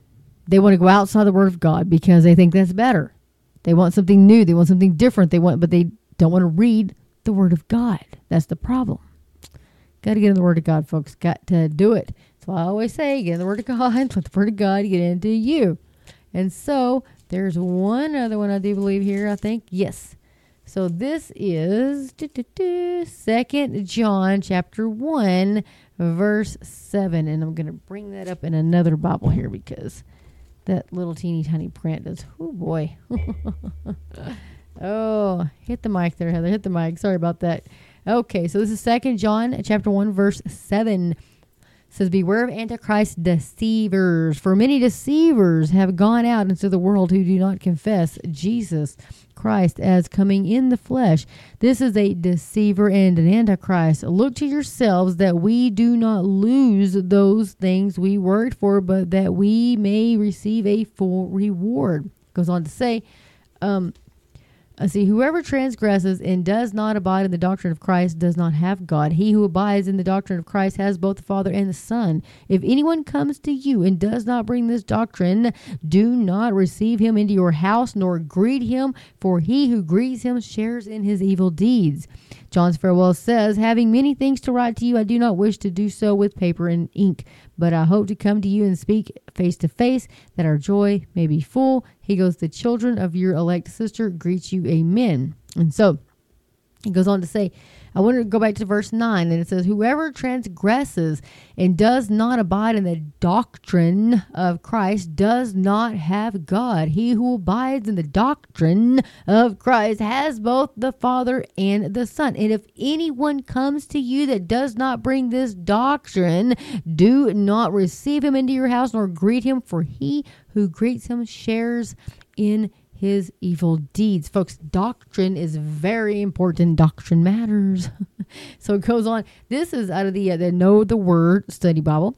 They want to go outside the Word of God because they think that's better. They want something new. They want something different. They want, but they don't want to read the Word of God. That's the problem. Got to get in the Word of God, folks. Got to do it. Why I always say, get in the Word of God. *laughs* Let the Word of God get into you. And so there's one other one I do believe here. I think yes. So this is Second John chapter one, verse seven, and I'm going to bring that up in another Bible here because that little teeny tiny print is, oh boy. *laughs* oh, hit the mic there, Heather. Hit the mic. Sorry about that. Okay, so this is Second John chapter 1, verse 7 says, Beware of Antichrist deceivers, for many deceivers have gone out into the world who do not confess Jesus Christ as coming in the flesh. This is a deceiver and an antichrist. Look to yourselves that we do not lose those things we worked for, but that we may receive a full reward. Goes on to say, um, See, whoever transgresses and does not abide in the doctrine of Christ does not have God. He who abides in the doctrine of Christ has both the Father and the Son. If anyone comes to you and does not bring this doctrine, do not receive him into your house nor greet him, for he who greets him shares in his evil deeds. John's farewell says, Having many things to write to you, I do not wish to do so with paper and ink, but I hope to come to you and speak face to face, that our joy may be full. He goes, The children of your elect sister greet you, amen. And so he goes on to say, I want to go back to verse 9, and it says, Whoever transgresses and does not abide in the doctrine of Christ does not have God. He who abides in the doctrine of Christ has both the Father and the Son. And if anyone comes to you that does not bring this doctrine, do not receive him into your house nor greet him, for he who greets him shares in his evil deeds. Folks, doctrine is very important. Doctrine matters. *laughs* so it goes on. This is out of the, uh, the Know the Word study Bible.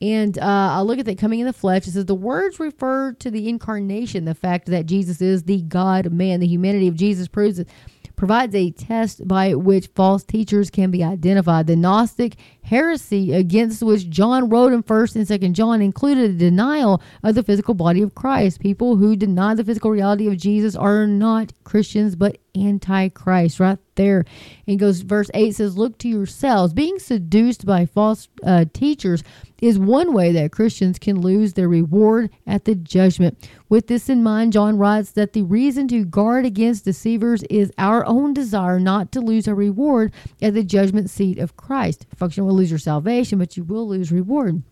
And uh, I'll look at that coming in the flesh. It says the words refer to the incarnation, the fact that Jesus is the God man. The humanity of Jesus proves it provides a test by which false teachers can be identified. The Gnostic heresy against which John wrote in 1st and 2nd John included a denial of the physical body of Christ. People who deny the physical reality of Jesus are not Christians but antichrist right there. And goes verse 8 says, Look to yourselves. Being seduced by false uh, teachers is one way that Christians can lose their reward at the judgment. With this in mind, John writes that the reason to guard against deceivers is our own desire not to lose our reward at the judgment seat of Christ. Function will lose your salvation, but you will lose reward.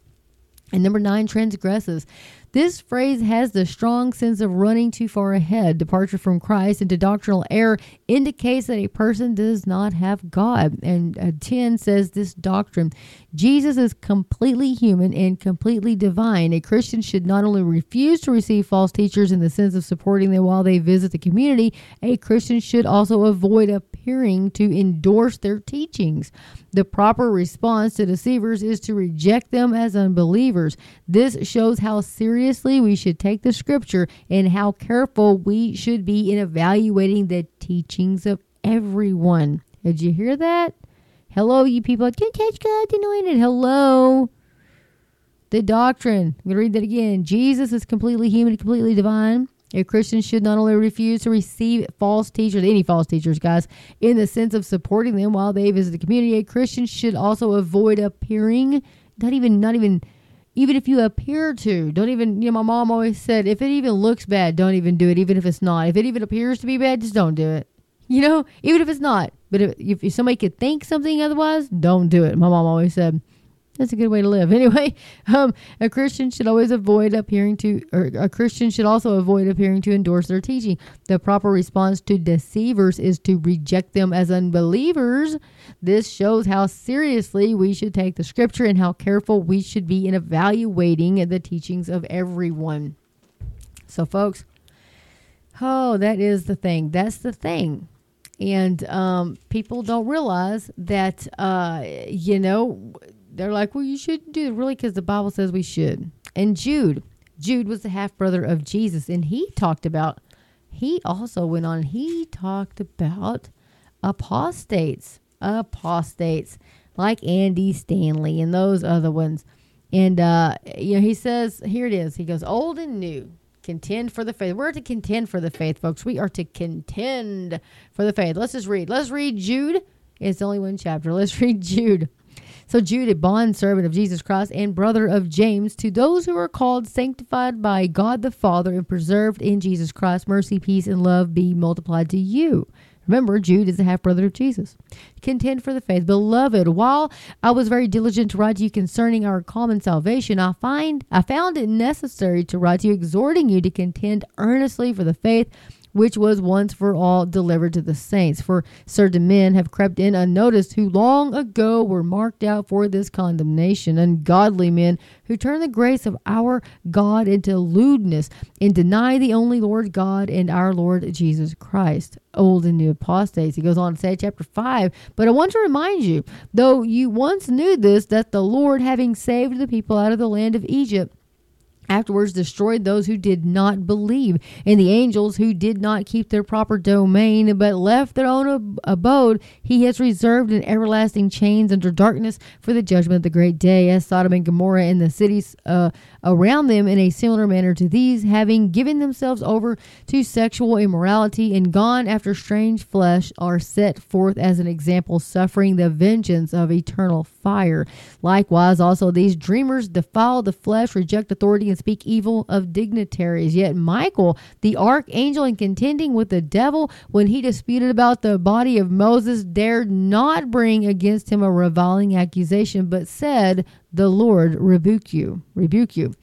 And number nine, transgresses. This phrase has the strong sense of running too far ahead. Departure from Christ into doctrinal error indicates that a person does not have God. And uh, 10 says this doctrine Jesus is completely human and completely divine. A Christian should not only refuse to receive false teachers in the sense of supporting them while they visit the community, a Christian should also avoid appearing to endorse their teachings. The proper response to deceivers is to reject them as unbelievers. This shows how seriously we should take the scripture and how careful we should be in evaluating the teachings of everyone. Did you hear that? Hello, you people. Can touch God's anointed. Hello. The doctrine. I'm going to read that again. Jesus is completely human, completely divine. A Christian should not only refuse to receive false teachers, any false teachers, guys, in the sense of supporting them while they visit the community. A Christian should also avoid appearing, not even, not even, even if you appear to, don't even, you know, my mom always said, if it even looks bad, don't even do it, even if it's not. If it even appears to be bad, just don't do it. You know, even if it's not. But if, if somebody could think something otherwise, don't do it. My mom always said, that's a good way to live. *laughs* Anyway, um, a Christian should always avoid appearing to, or a Christian should also avoid appearing to endorse their teaching. The proper response to deceivers is to reject them as unbelievers. This shows how seriously we should take the scripture and how careful we should be in evaluating the teachings of everyone. So, folks, oh, that is the thing. That's the thing and um, people don't realize that uh, you know they're like, well, you shouldn't do it really because the Bible says we should. And Jude, Jude was the half brother of Jesus, and he talked about. He also went on. He talked about apostates, apostates like Andy Stanley and those other ones. And uh, you know, he says, here it is. He goes, old and new, contend for the faith. We're to contend for the faith, folks. We are to contend for the faith. Let's just read. Let's read Jude. It's only one chapter. Let's read Jude. So Jude, a bond servant of Jesus Christ and brother of James, to those who are called, sanctified by God the Father, and preserved in Jesus Christ, mercy, peace, and love be multiplied to you. Remember, Jude is the half brother of Jesus. Contend for the faith. Beloved, while I was very diligent to write to you concerning our common salvation, I find I found it necessary to write to you, exhorting you to contend earnestly for the faith which was once for all delivered to the saints. For certain men have crept in unnoticed who long ago were marked out for this condemnation, ungodly men who turn the grace of our God into lewdness and deny the only Lord God and our Lord Jesus Christ. Old and new apostates. He goes on to say, chapter 5. But I want to remind you, though you once knew this, that the Lord, having saved the people out of the land of Egypt, afterwards destroyed those who did not believe, and the angels who did not keep their proper domain, but left their own ab- abode, he has reserved in everlasting chains under darkness for the judgment of the great day, as Sodom and Gomorrah and the cities uh, around them in a similar manner to these, having given themselves over to sexual immorality and gone after strange flesh, are set forth as an example, suffering the vengeance of eternal fire. Likewise, also these dreamers defile the flesh, reject authority, and speak evil of dignitaries. Yet Michael, the archangel, in contending with the devil when he disputed about the body of Moses, dared not bring against him a reviling accusation, but said, The Lord rebuke you, rebuke you.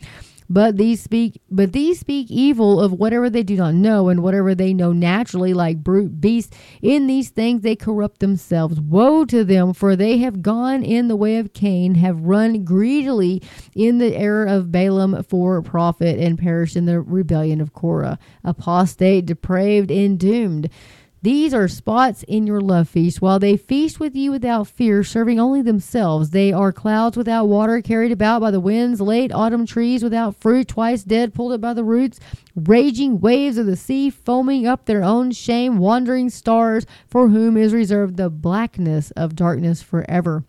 But these speak but these speak evil of whatever they do not know, and whatever they know naturally, like brute beasts. In these things they corrupt themselves. Woe to them, for they have gone in the way of Cain, have run greedily in the error of Balaam for profit, and perished in the rebellion of Korah. Apostate, depraved, and doomed. These are spots in your love feast. While they feast with you without fear, serving only themselves, they are clouds without water, carried about by the winds, late autumn trees without fruit, twice dead, pulled up by the roots, raging waves of the sea, foaming up their own shame, wandering stars, for whom is reserved the blackness of darkness forever.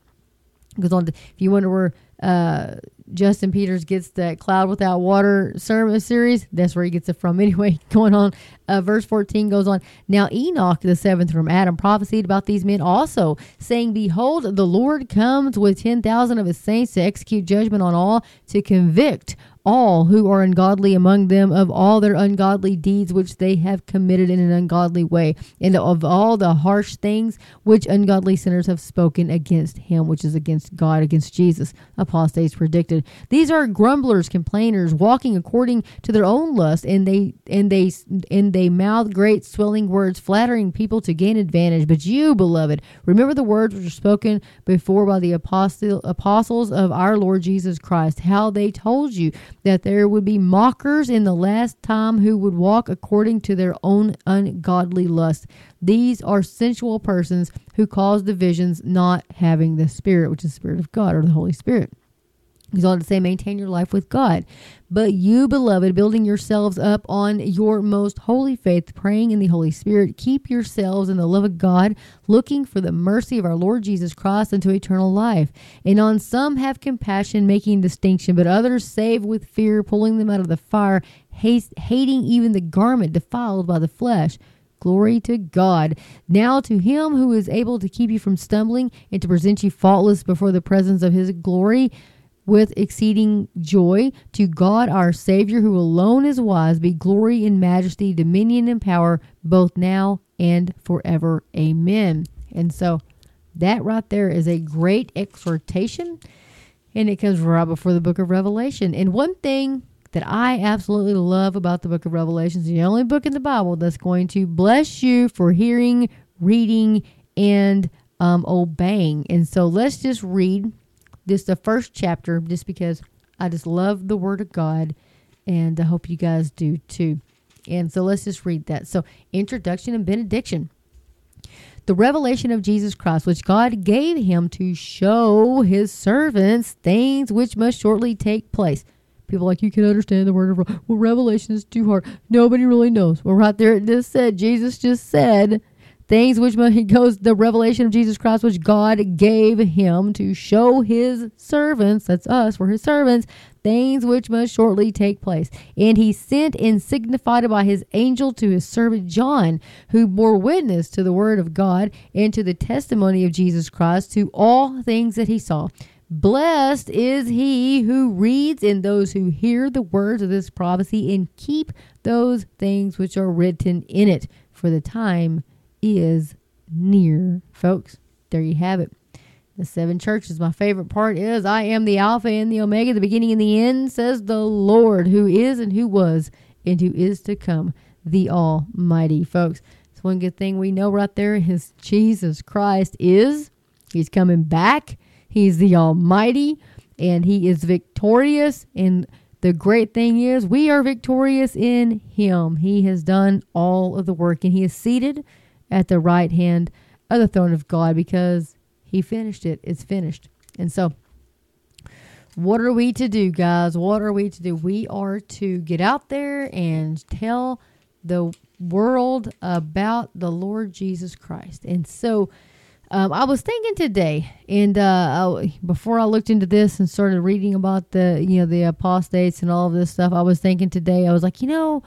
Goes on to, if you wonder where uh, Justin Peters gets that cloud without water sermon series. That's where he gets it from. *laughs* Anyway, going on, uh, verse 14 goes on. Now Enoch, the seventh from Adam, prophesied about these men also, saying, Behold, the Lord comes with 10,000 of his saints to execute judgment on all, to convict all who are ungodly among them of all their ungodly deeds which they have committed in an ungodly way, and of all the harsh things which ungodly sinners have spoken against him, which is against God, against Jesus. Apostates predicted. These are grumblers, complainers, walking according to their own lust, and they and they and they mouth great swelling words, flattering people to gain advantage. But you, beloved, remember the words which were spoken before by the apostle, apostles of our Lord Jesus Christ, how they told you that there would be mockers in the last time who would walk according to their own ungodly lust. These are sensual persons who cause divisions, not having the Spirit, which is the Spirit of God or the Holy Spirit. He's on to say, maintain your life with God. But you, beloved, building yourselves up on your most holy faith, praying in the Holy Spirit, keep yourselves in the love of God, looking for the mercy of our Lord Jesus Christ unto eternal life. And on some have compassion, making distinction, but others save with fear, pulling them out of the fire, haste, hating even the garment defiled by the flesh. Glory to God. Now to him who is able to keep you from stumbling and to present you faultless before the presence of his glory with exceeding joy to God our Savior, who alone is wise, be glory and majesty, dominion and power, both now and forever. Amen. And so that right there is a great exhortation, and it comes right before the book of Revelation. And one thing that I absolutely love about the book of Revelation is the only book in the Bible that's going to bless you for hearing, reading, and um, obeying. And so let's just read this the first chapter just because I just love the Word of God, and I hope you guys do too. And so let's just read that. So, introduction and benediction. The revelation of Jesus Christ, which God gave him to show his servants things which must shortly take place. People like, you can understand the word of well, revelation is too hard. Nobody really knows. Well, right there it just said, Jesus just said things which he goes the revelation of Jesus Christ which God gave him to show his servants that's us we're his servants things which must shortly take place. And he sent and signified it by his angel to his servant John who bore witness to the word of God and to the testimony of Jesus Christ to all things that he saw. Blessed is he who reads and those who hear the words of this prophecy and keep those things which are written in it, for the time is near, folks. There you have it. The seven churches. My favorite part is I am the Alpha and the Omega, the beginning and the end, says the Lord, who is and who was and who is to come, the Almighty, folks. It's one good thing we know right there is Jesus Christ is. He's coming back. He's the Almighty and He is victorious. And the great thing is we are victorious in Him. He has done all of the work and He is seated at the right hand of the throne of God because he finished it. It's finished. And so, what are we to do, guys? What are we to do? We are to get out there and tell the world about the Lord Jesus Christ. And so, um, I was thinking today, and uh, I, before I looked into this and started reading about the, you know, the apostates and all of this stuff, I was thinking today, I was like, you know,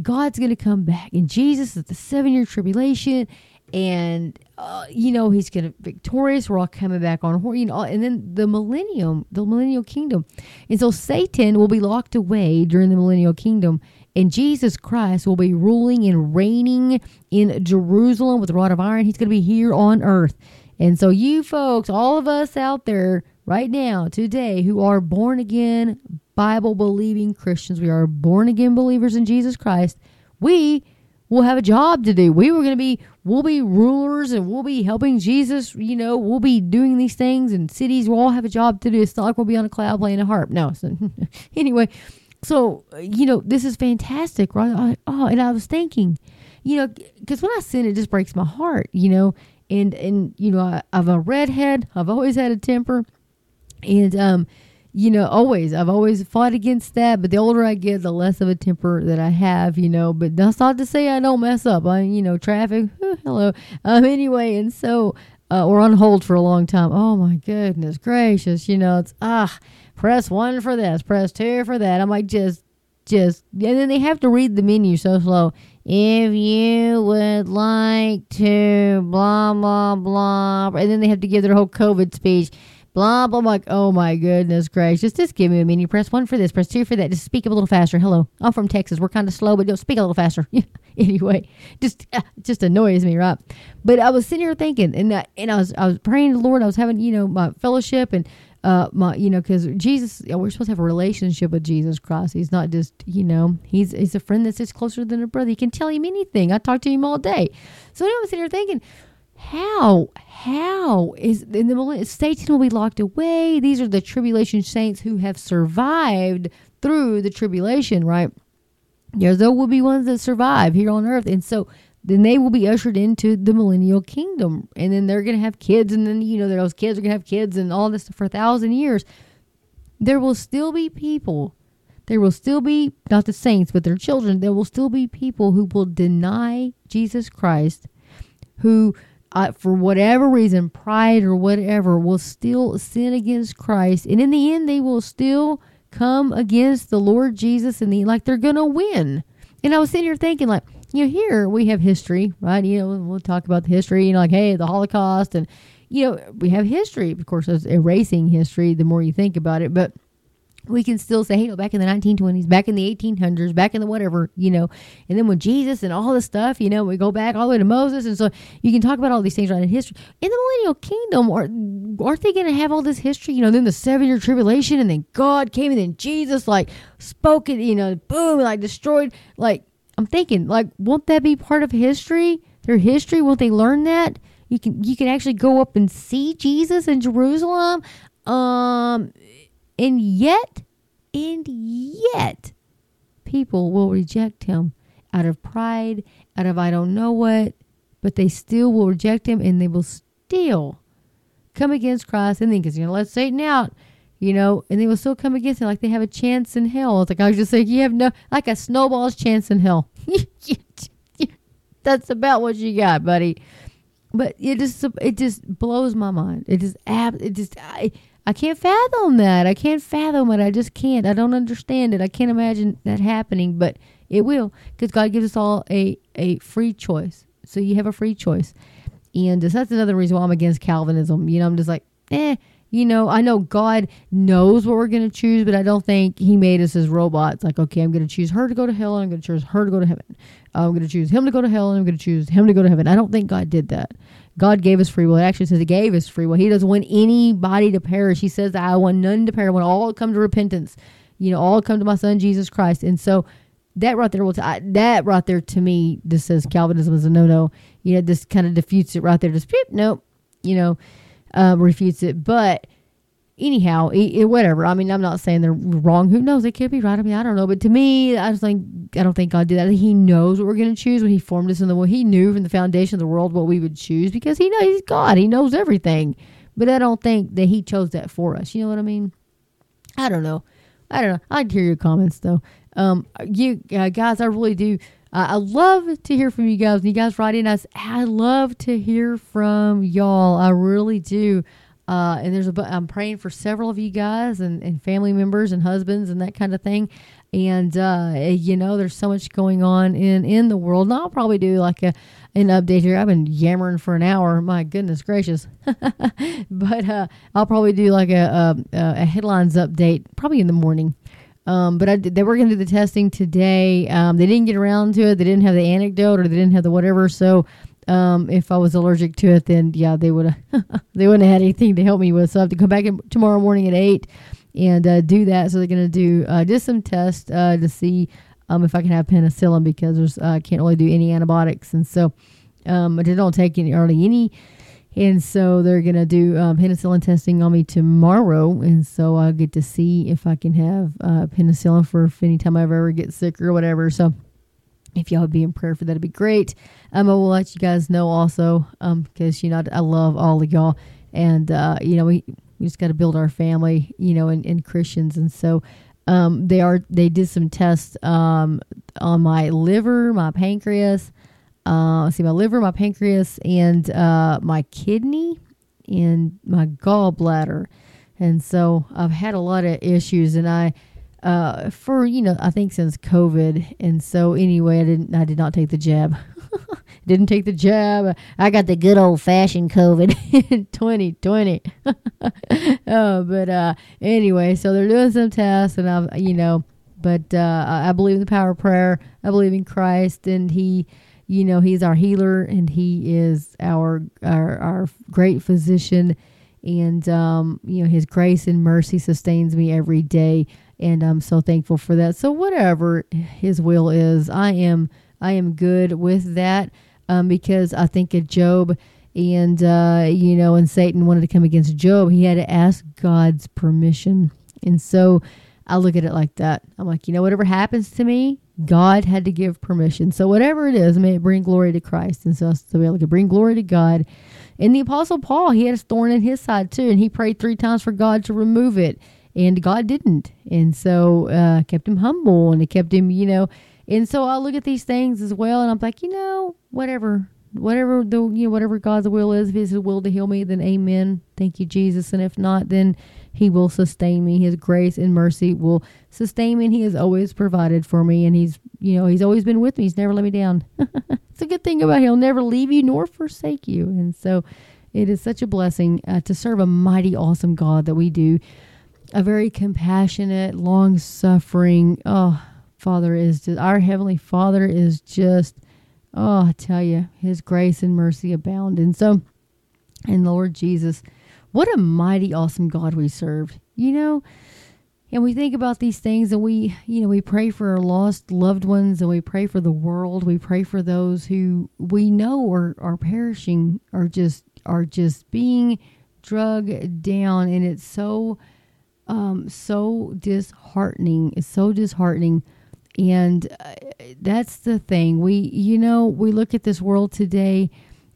God's going to come back, and Jesus is the seven year tribulation, and uh, you know he's going to victorious. We're all coming back on you know, and then the millennium, the millennial kingdom, and so Satan will be locked away during the millennial kingdom, and Jesus Christ will be ruling and reigning in Jerusalem with a rod of iron. He's going to be here on earth, and so you folks, all of us out there right now, today, who are born again, Bible believing Christians, we are born again believers in Jesus Christ, we will have a job to do. We were going to be, we'll be rulers and we'll be helping Jesus. You know, we'll be doing these things and cities will all have a job to do. It's not like we'll be on a cloud playing a harp. No. So, *laughs* anyway, so, you know, this is fantastic, right? I, oh, and I was thinking, you know, because when I sin, it just breaks my heart, you know, and, and, you know, I, I'm a redhead. I've always had a temper. And, um, you know, always. I've always fought against that, but the older I get, the less of a temper that I have, you know. But that's not to say I don't mess up. I, you know, traffic, *laughs* hello. Um, anyway, and so uh, we're on hold for a long time. Oh my goodness gracious, you know, it's ah, press one for this, press two for that. I'm like, just, just, and then they have to read the menu so slow. If you would like to, blah, blah, blah. And then they have to give their whole COVID speech blah blah. I'm like, oh my goodness gracious, just just give me a minute. Press one for this, press two for that. Just speak up a little faster. Hello, I'm from Texas. We're kind of slow, but don't speak a little faster. *laughs* anyway, just uh, just annoys me, right? But I was sitting here thinking, and uh, and I was I was praying to the Lord. I was having you know my fellowship and uh my you know because jesus we're supposed to have a relationship with jesus christ he's not just you know he's he's a friend that sits closer than a brother he can tell him anything i talk to him all day so i was sitting here thinking how how is in the satan will be locked away these are the tribulation saints who have survived through the tribulation right there there will be ones that survive here on earth and so then they will be ushered into the millennial kingdom. And then they're going to have kids. And then, you know, those kids are going to have kids and all this for a thousand years. There will still be people. There will still be, not the saints, but their children. There will still be people who will deny Jesus Christ, who, uh, for whatever reason, pride or whatever, will still sin against Christ. And in the end, they will still come against the Lord Jesus and the, like they're going to win. And I was sitting here thinking, like, you know, here we have history, right? You know, we'll talk about the history, you know, like, hey, the Holocaust, and, you know, we have history. Of course, it's erasing history the more you think about it, but we can still say, you know, back in the 1920s, back in the 1800s, back in the whatever, you know, and then with Jesus and all this stuff, you know, we go back all the way to Moses. And so you can talk about all these things right in history. In the millennial kingdom, or aren't they going to have all this history? You know, then the seven year tribulation, and then God came, and then Jesus, like, spoke it, you know, boom, like destroyed, like, I'm thinking, like, won't that be part of history? Their history, won't they learn that? You can you can actually go up and see Jesus in Jerusalem. Um and yet, and yet, people will reject him out of pride, out of I don't know what, but they still will reject him and they will still come against Christ and think, because, you know, let Satan out you know, and they will still come against him like they have a chance in hell. It's like I was just saying, you have no like a snowball's chance in hell. *laughs* That's about what you got, buddy. But it just it just blows my mind. It just it just I I can't fathom that. I can't fathom it. I just can't. I don't understand it. I can't imagine that happening, but it will because God gives us all a a free choice. So you have a free choice, and that's another reason why I'm against Calvinism. You know, I'm just like, eh you know, I know God knows what we're going to choose, but I don't think He made us as robots. Like, okay, I'm going to choose her to go to hell, and I'm going to choose her to go to heaven. I'm going to choose him to go to hell, and I'm going to choose him to go to heaven. I don't think God did that. God gave us free will. It actually says He gave us free will. He doesn't want anybody to perish. He says, I want none to perish. I want all to come to repentance. You know, all come to my Son Jesus Christ. And so that right there will t- I, that right there to me just says Calvinism is a no no. You know, this kind of defutes it right there. Just nope. You know uh, refutes it. But anyhow, it, whatever. I mean, I'm not saying they're wrong. Who knows? They could be right. I mean, I don't know. But to me, I just think I don't think God did that. He knows what we're going to choose when He formed us in the world. He knew from the foundation of the world what we would choose because He knows He's God. He knows everything. But I don't think that He chose that for us. You know what I mean? I don't know. I don't know. I'd hear your comments though. Um, you uh, guys, I really do. Uh, I love to hear from you guys. You guys write in us. I love to hear from y'all. I really do. Uh, and there's a, I'm praying for several of you guys and, and family members and husbands and that kind of thing. And, uh, you know, there's so much going on in, in the world. And I'll probably do like a, an update here. I've been yammering for an hour. My goodness gracious. *laughs* but, uh, I'll probably do like a, a, a headlines update probably in the morning. Um, but I, they were going to do the testing today. Um, they didn't get around to it. They didn't have the anecdote or they didn't have the whatever. So um, if I was allergic to it, then yeah, they would *laughs* they wouldn't have had anything to help me with. So I have to come back in tomorrow morning at eight and uh, do that. So they're going to do uh, just some tests uh, to see um, if I can have penicillin because there's I uh, can't really do any antibiotics, and so um, I don't take any early any and so they're going to do um, penicillin testing on me tomorrow. And so I'll get to see if I can have uh, penicillin for any time I ever get sick or whatever. So if y'all would be in prayer for that, it'd be great. Um, I will let you guys know also because, um, you know, I love all of y'all. And, uh, you know, we, we just got to build our family, you know, in, in Christians. And so um, they are, they did some tests um, on my liver, my pancreas, uh, see, my liver, my pancreas, and uh, my kidney, and my gallbladder. And so I've had a lot of issues, and I, uh, for you know, I think since COVID. And so anyway, I didn't, I did not take the jab. *laughs* didn't take the jab. I got the good old fashioned COVID *laughs* in 2020. oh, *laughs* but uh, anyway, so they're doing some tests, and I'm, you know, but uh, I believe in the power of prayer. I believe in Christ, and He, you know, He's our healer, and He is our our, our great physician, and um, you know, His grace and mercy sustains me every day, and I'm so thankful for that. So whatever His will is, I am I am good with that um, because I think of Job and uh, you know, and Satan wanted to come against Job, he had to ask God's permission, and so I look at it like that. I'm like, you know, whatever happens to me, God had to give permission. So whatever it is, may it bring glory to Christ. And so, so we look at bring glory to God. And the Apostle Paul, he had a thorn in his side too, and he prayed three times for God to remove it, and God didn't. And so uh, kept him humble, and it kept him, you know. And so I look at these things as well, and I'm like, you know, whatever, whatever the you know whatever God's will is, if His will to heal me, then Amen. Thank you, Jesus. And if not, then he will sustain me. His grace and mercy will sustain me. And he has always provided for me. And he's, you know, he's always been with me. He's never let me down. *laughs* it's a good thing about him. He'll never leave you nor forsake you. And so it is such a blessing uh, to serve a mighty, awesome God that we do. A very compassionate, long suffering, oh, Father is just, our Heavenly Father is just, oh, I tell you, His grace and mercy abound. And so, and Lord Jesus, what a mighty, awesome God we serve, you know? And we think about these things and we, you know, we pray for our lost loved ones and we pray for the world. We pray for those who we know are, are perishing, are just, are just being drugged down. And it's so, um, so disheartening. It's so disheartening. And uh, that's the thing. We, you know, we look at this world today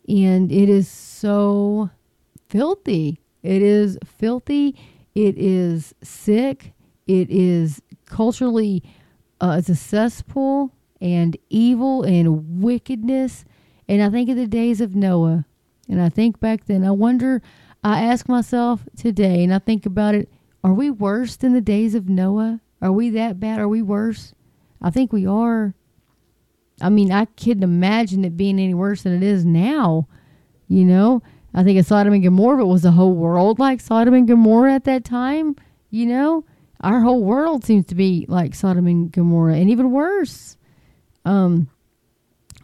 and it is so filthy. It is filthy. It is sick. It is culturally uh, it's a cesspool and evil and wickedness. And I think of the days of Noah, and I think back then. I wonder. I ask myself today, and I think about it. Are we worse than the days of Noah? Are we that bad? Are we worse? I think we are. I mean, I couldn't imagine it being any worse than it is now. You know, I think of Sodom and Gomorrah, but was the whole world like Sodom and Gomorrah at that time? You know, our whole world seems to be like Sodom and Gomorrah, and even worse. Um,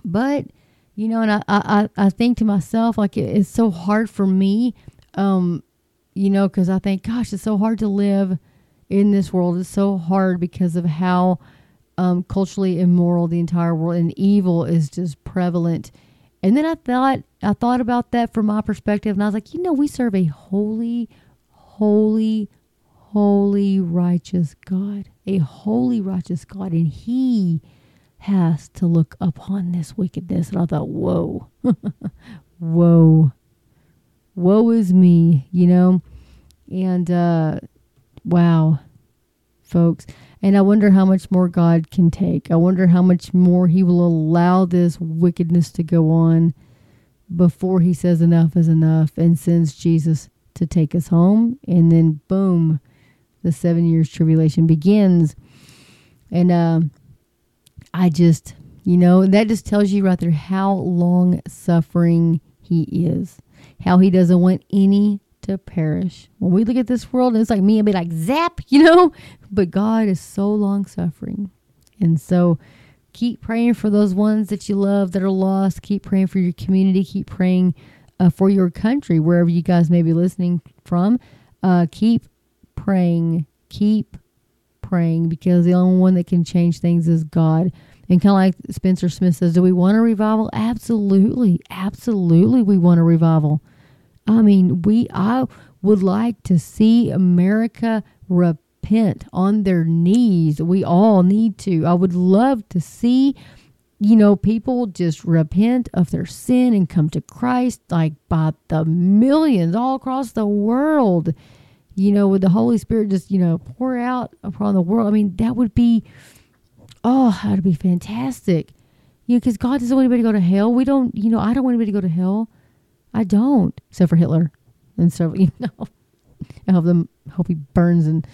but you know, and I, I, I think to myself, like it, it's so hard for me, um, you know, because I think, gosh, it's so hard to live in this world. It's so hard because of how um, culturally immoral the entire world and evil is just prevalent and then I thought I thought about that from my perspective and I was like, you know, we serve a holy, holy, holy righteous God. A holy righteous God and he has to look upon this wickedness. And I thought, whoa. *laughs* whoa. Woe is me, you know? And uh wow, folks. And I wonder how much more God can take. I wonder how much more He will allow this wickedness to go on before He says enough is enough and sends Jesus to take us home. And then, boom, the seven years tribulation begins. And uh, I just, you know, that just tells you right there how long suffering He is, how He doesn't want any to perish. When we look at this world, it's like me and be like, zap, *laughs* you know? But God is so long suffering. And so keep praying for those ones that you love that are lost. Keep praying for your community. Keep praying uh, for your country, wherever you guys may be listening from. Uh, keep praying. Keep praying because the only one that can change things is God. And kind of like Spencer Smith says, do we want a revival? Absolutely. Absolutely, we want a revival. I mean, we I would like to see America repent on their knees. We all need to. I would love to see you know, people just repent of their sin and come to Christ like by the millions all across the world. You know, with the Holy Spirit just, you know, pour out upon the world. I mean, that would be, oh, that would be fantastic. You know, because God doesn't want anybody to go to hell. We don't, you know, I don't want anybody to go to hell. I don't, except for Hitler. And so, *laughs* you know, I hope them hope he burns in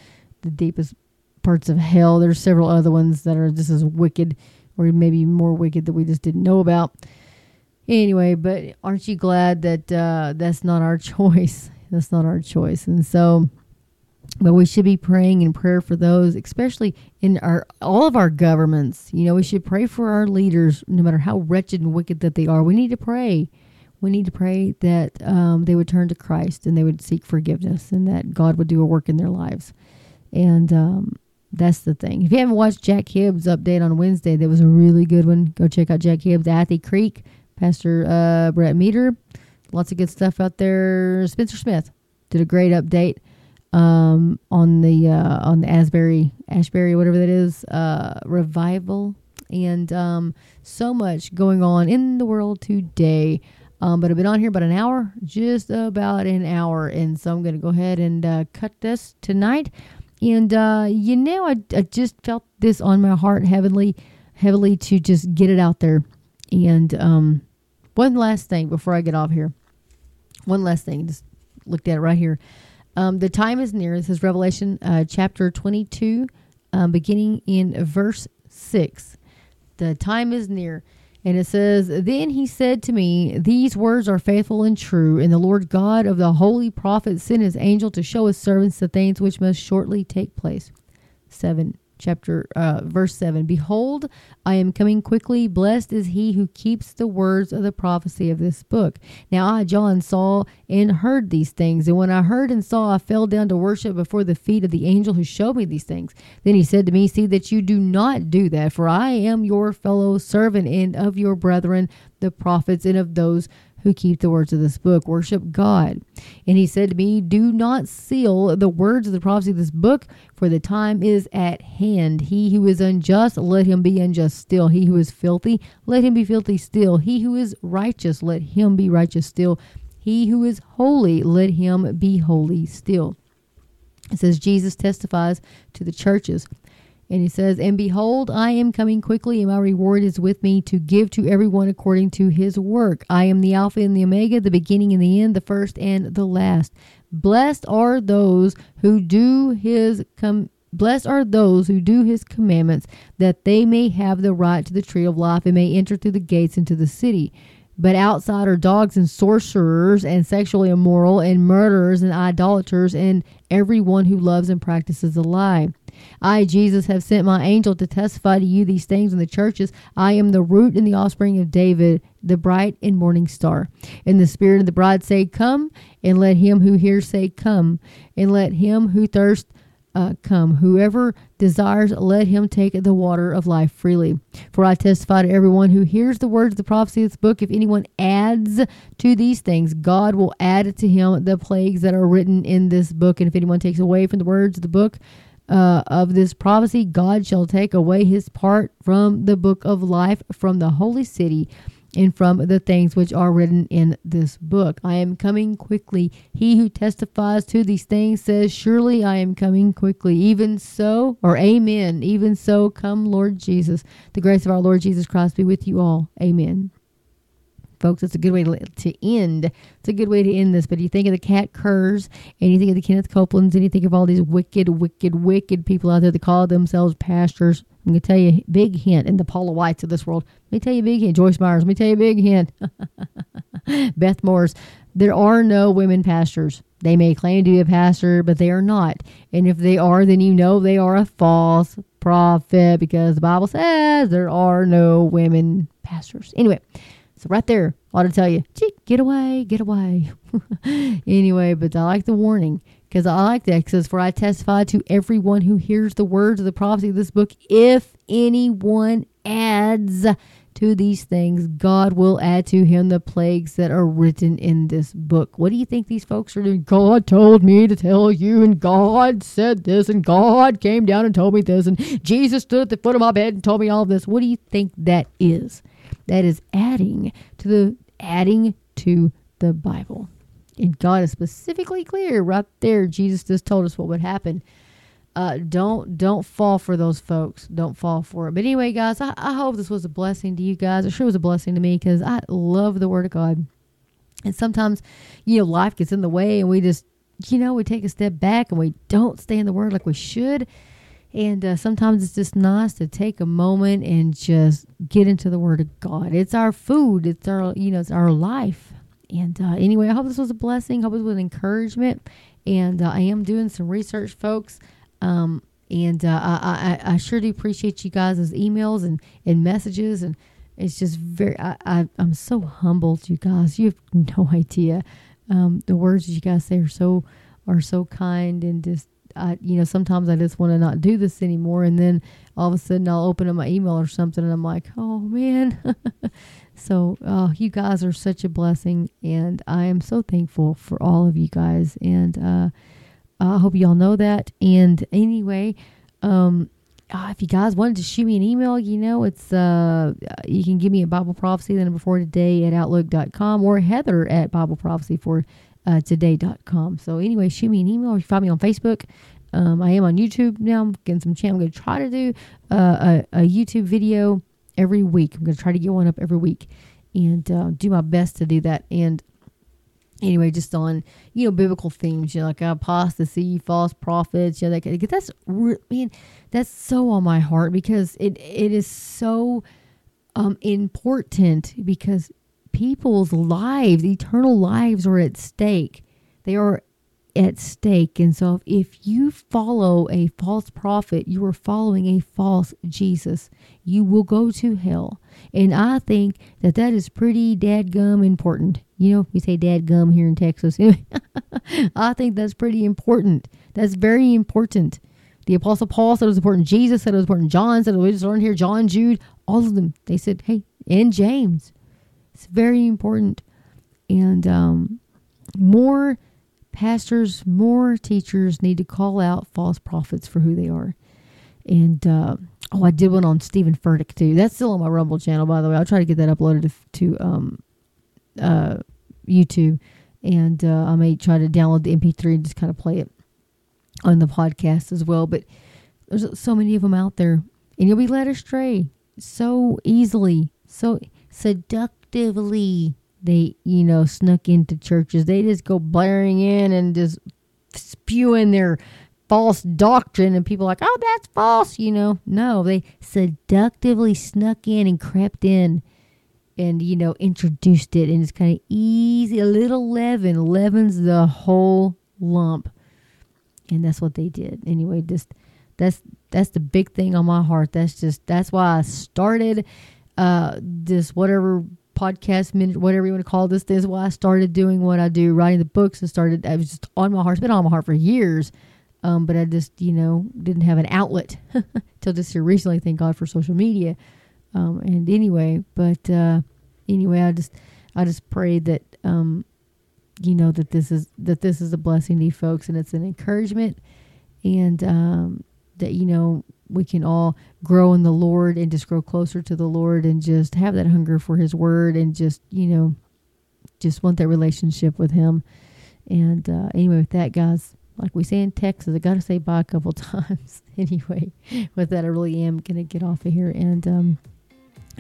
the deepest parts of hell. There's several other ones that are just as wicked, or maybe more wicked that we just didn't know about. Anyway, but aren't you glad that uh, that's not our *laughs* choice? That's not our choice. And so, but we should be praying in prayer for those, especially in our all of our governments. You know, we should pray for our leaders, no matter how wretched and wicked that they are. We need to pray. We need to pray that um, they would turn to Christ and they would seek forgiveness, and that God would do a work in their lives. And um, that's the thing. If you haven't watched Jack Hibbs' update on Wednesday, that was a really good one. Go check out Jack Hibbs, Athey Creek, Pastor uh, Brett Meador. Lots of good stuff out there. Spencer Smith did a great update um, on the uh, on the Asbury Ashbury whatever that is uh, revival, and um, so much going on in the world today. Um, but I've been on here about an hour, just about an hour, and so I'm going to go ahead and uh, cut this tonight. And uh, you know, I, I just felt this on my heart heavily, heavily to just get it out there. And um, one last thing before I get off here. One last thing, just looked at it right here. Um, the time is near. This is Revelation uh, chapter 22, um, beginning in verse 6. The time is near. And it says, Then he said to me, These words are faithful and true, and the Lord God of the holy prophets sent his angel to show his servants the things which must shortly take place. 7 chapter uh, verse 7 behold i am coming quickly. Blessed is he who keeps the words of the prophecy of this book. Now i john saw and heard these things. And when i heard and saw i fell down to worship before the feet of the angel who showed me these things. Then he said to me see that you do not do that for i am your fellow servant and of your brethren the prophets and of those who keep the words of this book. Worship God. And he said to me, Do not seal the words of the prophecy of this book, for the time is at hand. He who is unjust, let him be unjust still. He who is filthy, let him be filthy still. He who is righteous, let him be righteous still. He who is holy, let him be holy still. It says Jesus testifies to the churches. And he says, And behold, I am coming quickly, and my reward is with me to give to everyone according to his work. I am the Alpha and the Omega, the beginning and the end, the first and the last. Blessed are those who do his com- Blessed are those who do his commandments, that they may have the right to the tree of life and may enter through the gates into the city. But outside are dogs and sorcerers and sexually immoral and murderers and idolaters and everyone who loves and practices a lie. I, Jesus, have sent my angel to testify to you these things in the churches. I am the root and the offspring of David, the bright and morning star. And the Spirit of the bride say, Come, and let him who hears say, Come, and let him who thirsts uh, come. Whoever desires, let him take the water of life freely. For I testify to everyone who hears the words of the prophecy of this book, if anyone adds to these things, God will add to him the plagues that are written in this book. And if anyone takes away from the words of the book, uh, of this prophecy, God shall take away his part from the book of life, from the holy city, and from the things which are written in this book. I am coming quickly. He who testifies to these things says, Surely I am coming quickly. Even so, or Amen. Even so, come, Lord Jesus. The grace of our Lord Jesus Christ be with you all. Amen folks. It's a good way to, to end. It's a good way to end this. But you think of the Kat Kerrs, and you think of the Kenneth Copelands, and you think of all these wicked, wicked, wicked people out there that call themselves pastors. I'm going to tell you a big hint in the Paula Whites of this world. Let me tell you a big hint. Joyce Meyers, let me tell you a big hint. *laughs* Beth Moore's. There are no women pastors. They may claim to be a pastor, but they are not. And if they are, then you know they are a false prophet because the Bible says there are no women pastors. Anyway, right there, ought to tell you, get away, get away. *laughs* anyway, but I like the warning because I like that. It says, For I testify to everyone who hears the words of the prophecy of this book, if anyone adds to these things, God will add to him the plagues that are written in this book. What do you think these folks are doing? God told me to tell you, and God said this, and God came down and told me this, and Jesus stood at the foot of my bed and told me all this. What do you think that is? That is adding to the adding to the Bible. And God is specifically clear right there. Jesus just told us what would happen. Uh, don't don't fall for those folks. Don't fall for it. But anyway, guys, I, I hope this was a blessing to you guys. It sure was a blessing to me because I love the Word of God. And sometimes, you know, life gets in the way, and we just, you know, we take a step back and we don't stay in the Word like we should And uh, sometimes it's just nice to take a moment and just get into the Word of God. It's our food. It's our, you know, it's our life. And uh, anyway, I hope this was a blessing. Hope it was an encouragement. And uh, I am doing some research, folks. Um, and uh, I, I, I sure do appreciate you guys' emails and, and messages. And it's just very, I, I, I'm so humbled, you guys. You have *laughs* no idea. Um, the words you guys say are so, are so kind and just I, you know, sometimes I just want to not do this anymore. And then all of a sudden I'll open up my email or something and I'm like, oh man. *laughs* so, uh, you guys are such a blessing. And I am so thankful for all of you guys. And uh, I hope you all know that. And anyway, um, uh, if you guys wanted to shoot me an email, you know, it's uh, you can give me a Bible prophecy the number four today at outlook.com or Heather at Bible prophecy for uh, today.com. So anyway, shoot me an email or you find me on Facebook. Um, I am on YouTube now. I'm getting some channel. I'm going to try to do uh, a, a, YouTube video every week. I'm going to try to get one up every week and uh, do my best to do that. And anyway, just on you know biblical themes, you know, like apostasy, false prophets, you know, that that's man, that's so on my heart because it it is so um important because people's lives, eternal lives, are at stake. They are at stake. And so, if you follow a false prophet, you are following a false Jesus. You will go to hell. And I think that that is pretty dadgum important. You know, we say dadgum here in Texas. *laughs* I think that's pretty important. That's very important. The Apostle Paul said it was important. Jesus said it was important. John said it was important here. John, Jude, all of them. They said, hey, and James. It's very important. And um, more pastors, more teachers need to call out false prophets for who they are. And uh, oh, I did one on Steven Furtick too. That's still on my Rumble channel, by the way. I'll try to get that uploaded to, to um, uh, YouTube, and uh, I may try to download the MP3 and just kind of play it on the podcast as well. But there's so many of them out there, and you'll be led astray so easily, so seduct actively they you know snuck into churches. They just go blaring in and just spewing their false doctrine and people like oh that's false you know? No they seductively snuck in and crept in and you know introduced it and it's kind of easy a little leaven leavens the whole lump. And that's what they did. Anyway just that's that's the big thing on my heart. That's just that's why i started uh this whatever podcast minute, whatever you want to call this. This is why I started doing what I do, writing the books, and started. I was just on my heart. It's been on my heart for years, um, but I just you know didn't have an outlet *laughs* till just year recently. Thank God for social media. Um, and anyway, but uh, anyway, I just I just pray that um, you know that this is that this is a blessing to you folks, and it's an encouragement, and um, that you know we can all grow in the Lord and just grow closer to the Lord and just have that hunger for His Word and just, you know, just want that relationship with Him. And uh, anyway, with that, guys, like we say in Texas, I got to say bye a couple *laughs* times. *laughs* anyway, with that, I really am going to get off of here. And um,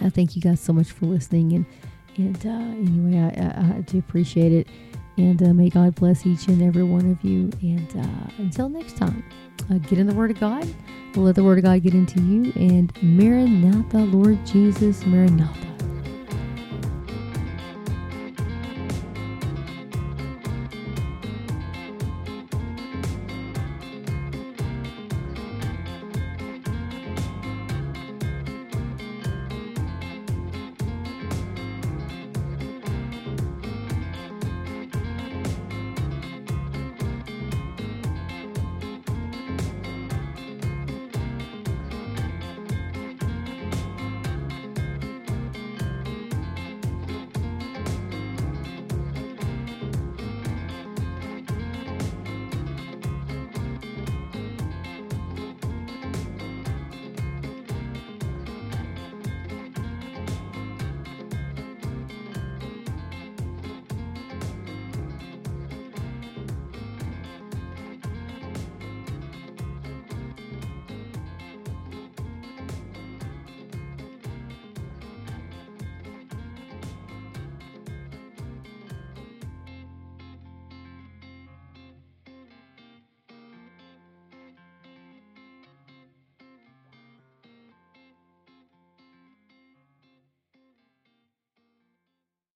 I thank you guys so much for listening. And, and uh, anyway, I, I, I, do appreciate it. And uh, may God bless each and every one of you. And uh, until next time, uh, get in the Word of God let the Word of God get into you. And Maranatha, Lord Jesus, Maranatha.